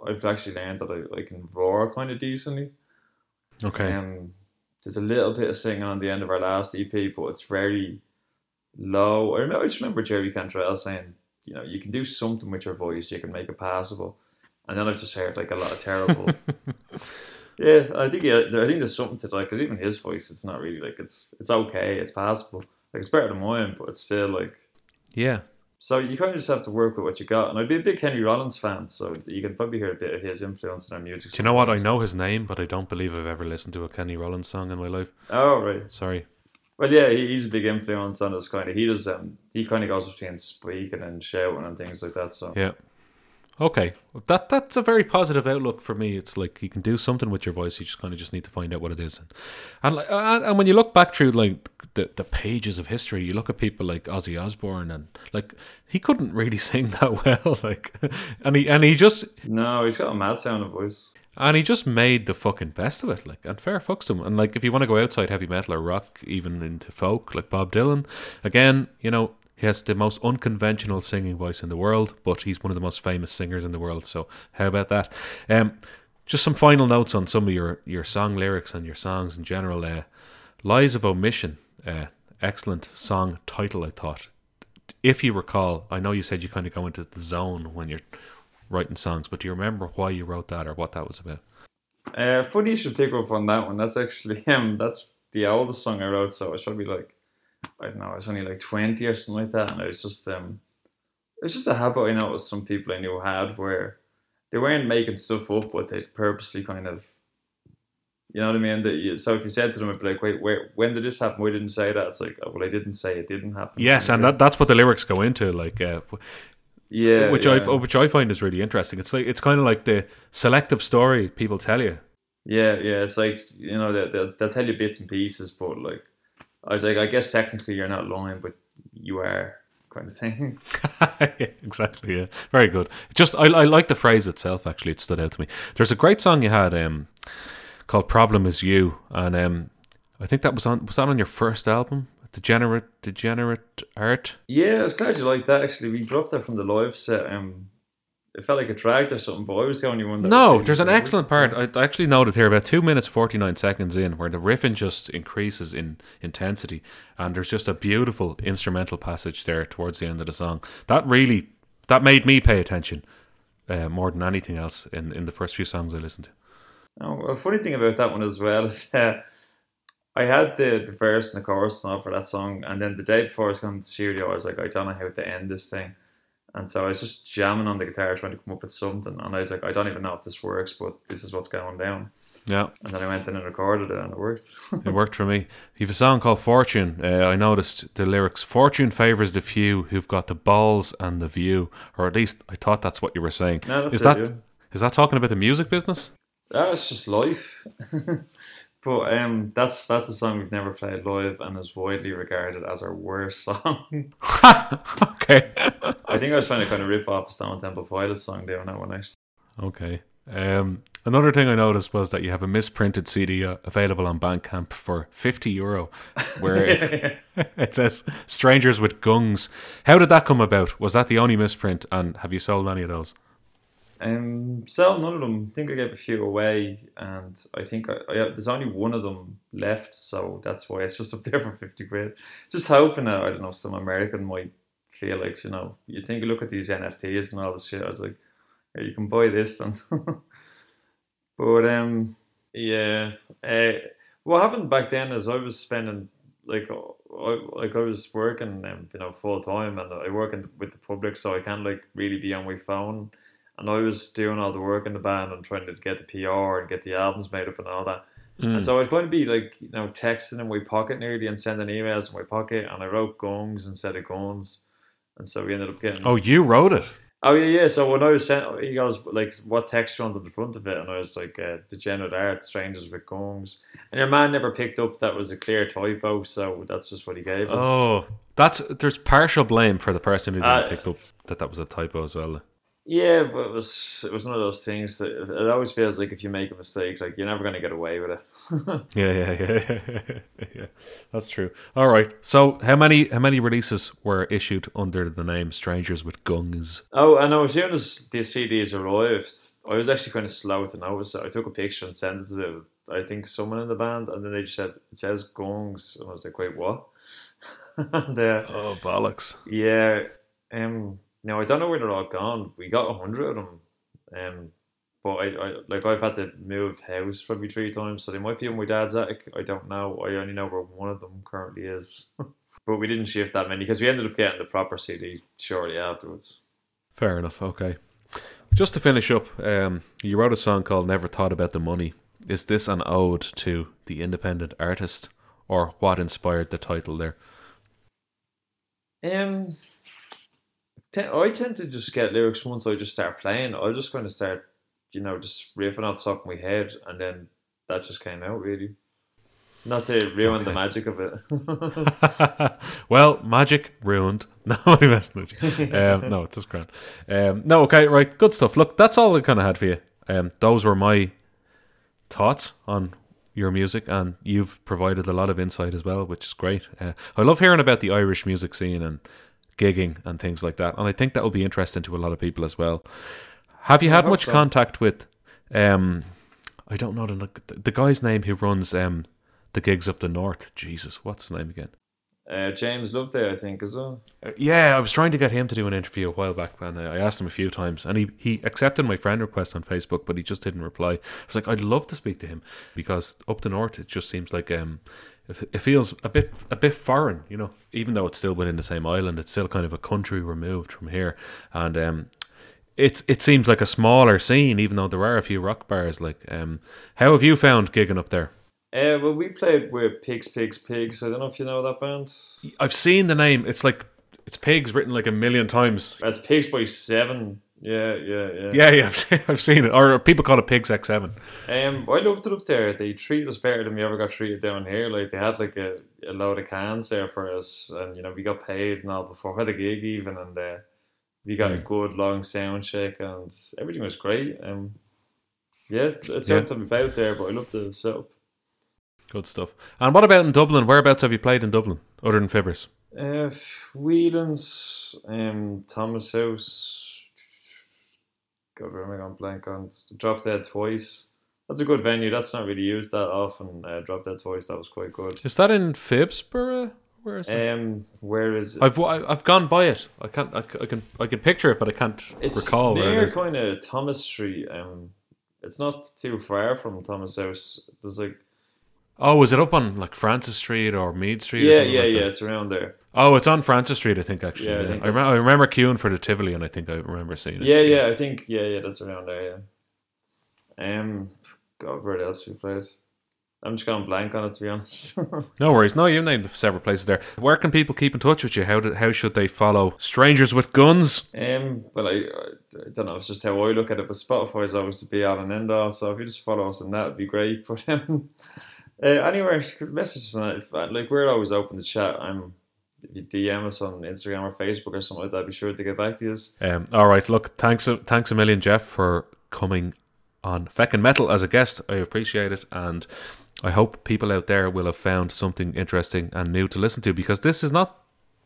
I've actually learned that I, I can roar kind of decently. Okay. Um, there's a little bit of singing on the end of our last EP, but it's very low. I remember, I just remember Jerry Cantrell saying, you know, you can do something with your voice, you can make it passable. And then I've just heard like a lot of terrible. yeah, I think yeah, I think there's something to like because even his voice, it's not really like it's it's okay, it's passable. Like it's better than mine, but it's still like yeah. So you kind of just have to work with what you got. And I'd be a big Henry Rollins fan, so you can probably hear a bit of his influence in our music. Do you know what? I know his name, but I don't believe I've ever listened to a Kenny Rollins song in my life. Oh right. Sorry. Well, yeah, he's a big influence on us. Kind of, he does. Um, he kind of goes between speaking and shouting and things like that. So yeah. Okay, that that's a very positive outlook for me. It's like you can do something with your voice. You just kind of just need to find out what it is, and and and, and when you look back through like the the pages of history, you look at people like Ozzy Osbourne, and like he couldn't really sing that well, like, and he and he just no, he's got a mad sounding voice. And he just made the fucking best of it, like, and fair fucks to him. And like, if you want to go outside heavy metal or rock, even into folk, like Bob Dylan, again, you know, he has the most unconventional singing voice in the world, but he's one of the most famous singers in the world. So how about that? Um, just some final notes on some of your, your song lyrics and your songs in general. Uh, Lies of Omission, uh, excellent song title, I thought. If you recall, I know you said you kind of go into the zone when you're writing songs, but do you remember why you wrote that or what that was about? Uh, funny you should pick up on that one. That's actually um, that's the oldest song I wrote, so it's probably like I don't know, I was only like twenty or something like that, and it was just um, it was just a habit I noticed some people I knew had where they weren't making stuff up, but they purposely kind of, you know what I mean. That you, so if you said to them, I'd be like, wait, where, when did this happen? Why didn't say that? It's like, oh, well, I didn't say it didn't happen. Yes, and that, that's what the lyrics go into, like. Uh, yeah, which yeah. I which I find is really interesting. It's like it's kind of like the selective story people tell you. Yeah, yeah. It's like you know they they'll, they'll tell you bits and pieces, but like I was like, I guess technically you're not lying, but you are kind of thing. exactly. Yeah. Very good. Just I I like the phrase itself. Actually, it stood out to me. There's a great song you had um called "Problem Is You," and um I think that was on was that on your first album. Degenerate, degenerate art. Yeah, I was glad you liked that. Actually, we dropped that from the live set. Um, it felt like a track or something, but I was the only one. that No, there's an excellent part. I actually noted here about two minutes forty nine seconds in, where the riffing just increases in intensity, and there's just a beautiful instrumental passage there towards the end of the song. That really that made me pay attention uh, more than anything else in in the first few songs I listened to. Oh, a funny thing about that one as well is. Uh, I had the, the verse and the chorus now for that song, and then the day before I was going to the studio, I was like, I don't know how to end this thing. And so I was just jamming on the guitar trying to come up with something. And I was like, I don't even know if this works, but this is what's going down. Yeah. And then I went in and recorded it, and it worked. it worked for me. You have a song called Fortune. Uh, I noticed the lyrics Fortune favours the few who've got the balls and the view. Or at least I thought that's what you were saying. No, that's is it, that yeah. is that talking about the music business? That's just life. but um, that's that's a song we've never played live and is widely regarded as our worst song. okay. I think I was trying to kind of rip off a Stone Temple Pilots song doing that one actually. Okay. Um, another thing I noticed was that you have a misprinted CD uh, available on Bandcamp for 50 euro, where it, it says Strangers with Gungs. How did that come about? Was that the only misprint? And have you sold any of those? Um, sell none of them. I think I gave a few away, and I think I, I, there's only one of them left, so that's why it's just up there for fifty quid. Just hoping that I don't know some American might feel like you know you think you look at these NFTs and all this shit. I was like, yeah, you can buy this then. but um, yeah. Uh, what happened back then is I was spending like I, like I was working um, you know full time and I work in, with the public, so I can't like really be on my phone and I was doing all the work in the band and trying to get the PR and get the albums made up and all that. Mm. And so I was going to be like, you know, texting in my pocket nearly and sending emails in my pocket, and I wrote gongs instead of guns, and so we ended up getting. Oh, you wrote it. Oh yeah, yeah. So when I was sent, he goes like, "What texture on the front of it?" And I was like, uh, "Degenerate art, strangers with gongs." And your man never picked up that was a clear typo, so that's just what he gave us. Oh, that's there's partial blame for the person who didn't Uh, picked up that that was a typo as well. Yeah, but it was it was one of those things that it always feels like if you make a mistake, like you're never going to get away with it. Yeah, yeah, yeah, yeah. That's true. All right. So, how many how many releases were issued under the name Strangers with Guns? Oh, and as soon as the CDs arrived, I was actually kind of slow to notice it. I took a picture and sent it to I think someone in the band, and then they just said it says gongs, and I was like, wait, what? and uh, Oh bollocks! yeah, um, now I don't know where they're all gone. We got a hundred of them, um, but I, I like I've had to move house probably three times, so they might be in my dad's attic. I don't know. I only know where one of them currently is. but we didn't shift that many because we ended up getting the proper CD shortly afterwards. Fair enough. Okay. Just to finish up, um, you wrote a song called "Never Thought About the Money." Is this an ode to the independent artist, or what inspired the title there? Um, I tend to just get lyrics once I just start playing. I'll just kind of start, you know, just riffing off the top of my head, and then that just came out really. Not to ruin the magic of it. well, magic ruined. No, I'm messing with you. Um, no, it's grand. Um, no, okay, right, good stuff. Look, that's all I kind of had for you. Um, those were my thoughts on your music, and you've provided a lot of insight as well, which is great. Uh, I love hearing about the Irish music scene and gigging and things like that, and I think that will be interesting to a lot of people as well. Have you had much so. contact with? Um, I don't know the the guy's name who runs um the gigs up the north. Jesus, what's his name again? Uh, James Loveday, I think, as well. Uh, Yeah, I was trying to get him to do an interview a while back, and I asked him a few times, and he, he accepted my friend request on Facebook, but he just didn't reply. I was like, I'd love to speak to him because up the north, it just seems like um, it, it feels a bit a bit foreign, you know. Even though it's still within the same island, it's still kind of a country removed from here, and um, it's it seems like a smaller scene, even though there are a few rock bars. Like, um, how have you found gigging up there? Uh, well, we played with Pigs, Pigs, Pigs. I don't know if you know that band. I've seen the name. It's like it's pigs written like a million times. That's Pigs by Seven. Yeah, yeah, yeah. Yeah, yeah, I've seen, I've seen it. Or people call it Pigs X7. Um, I loved it up there. They treated us better than we ever got treated down here. Like they had like a, a load of cans there for us, and you know we got paid and all before the gig even, and uh, we got a good long sound check, and everything was great. Um, yeah, it's Yeah. yeah. to be out there, but I loved the setup. Good stuff. And what about in Dublin? Whereabouts have you played in Dublin, other than Fibbers? Uh, Whelan's, um, Thomas House. God, where am I going blank on? Drop Dead Twice. That's a good venue. That's not really used that often. Uh, Drop Dead Twice. That was quite good. Is that in Phibsborough? Where is it? Um, where is it? I've I've gone by it. I can't. I can. I can picture it, but I can't It's recall where near it kind of Thomas Street. Um, it's not too far from Thomas House. There's like Oh, is it up on like Francis Street or Meath Street? or yeah, something yeah, like yeah. that? It's around there. Oh, it's on Francis Street, I think. Actually, Yeah, I. I, think remember, that's- I remember queuing for the Tivoli, and I think I remember seeing it. Yeah, yeah. I think yeah, yeah. That's around there. Yeah. Um, God, where else we played? I'm just going blank on it to be honest. No worries. No, you named several places there. Where can people keep in touch with you? How do, how should they follow Strangers with Guns? Um, well, I, I don't know. It's just how I look at it. But Spotify is always to be all and end all. So if you just follow us on that, it'd be great. But um, uh, anywhere, if you could message us on it. Uh, like we're always open to chat. I'm. If you DM us on Instagram or Facebook or something like that, be sure to get back to us. Um, all right. Look, thanks thanks a million, Jeff, for coming on Feckin' Metal as a guest. I appreciate it, and I hope people out there will have found something interesting and new to listen to because this is not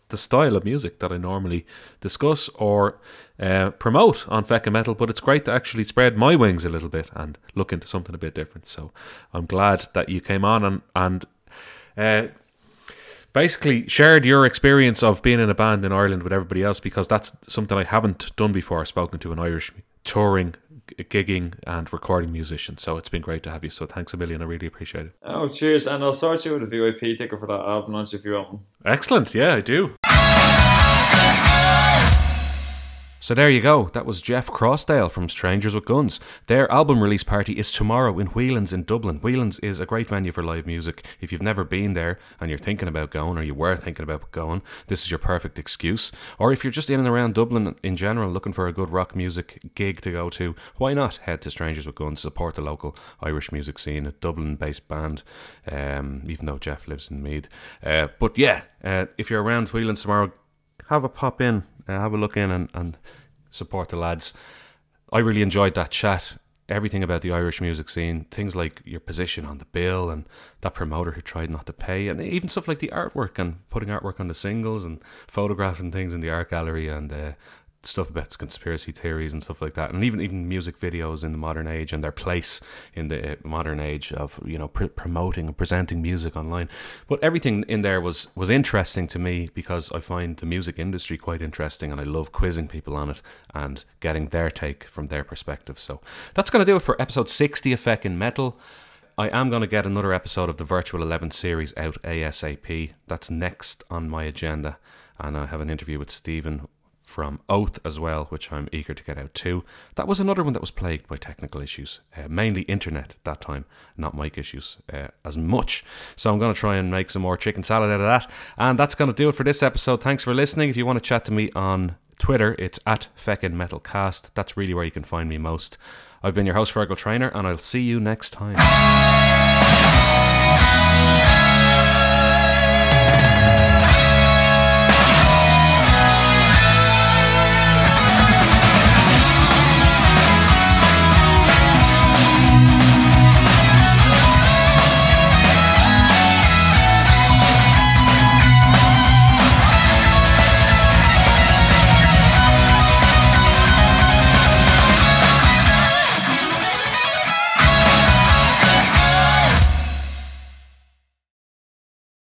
the style of music that I normally discuss or uh, promote on Feckin' Metal, but it's great to actually spread my wings a little bit and look into something a bit different. So I'm glad that you came on and and. Uh, basically shared your experience of being in a band in Ireland with everybody else because that's something I haven't done before. Spoken to an Irish touring, gigging, and recording musician. So it's been great to have you. So thanks a million. I really appreciate it. Oh, cheers! And I'll sort you with a VIP ticket for that album launch if you want. one. Excellent. Yeah, I do. So there you go. That was Jeff Crossdale from Strangers with Guns. Their album release party is tomorrow in Whelan's in Dublin. Whelan's is a great venue for live music. If you've never been there and you're thinking about going, or you were thinking about going, this is your perfect excuse. Or if you're just in and around Dublin in general looking for a good rock music gig to go to, why not head to Strangers with Guns, support the local Irish music scene, a Dublin based band, um, even though Jeff lives in Meath. Uh, but yeah, uh, if you're around Whelan's tomorrow, have a pop in, uh, have a look in, and, and support the lads. I really enjoyed that chat. Everything about the Irish music scene, things like your position on the bill and that promoter who tried not to pay, and even stuff like the artwork and putting artwork on the singles and photographing things in the art gallery and uh, stuff about conspiracy theories and stuff like that, and even even music videos in the modern age and their place in the uh, modern age of you know pr- promoting and presenting music online. But everything in there was was interesting to me because I find the music industry quite interesting, and I love quizzing people on it and getting their take from their perspective. So that's going to do it for episode sixty of Feckin' Metal. I am going to get another episode of the Virtual 11 series out ASAP. That's next on my agenda. And I have an interview with Stephen from Oath as well, which I'm eager to get out too. That was another one that was plagued by technical issues, uh, mainly internet that time, not mic issues uh, as much. So I'm going to try and make some more chicken salad out of that. And that's going to do it for this episode. Thanks for listening. If you want to chat to me on Twitter, it's at Feckin Metalcast. That's really where you can find me most. I've been your host, Fergal Trainer, and I'll see you next time.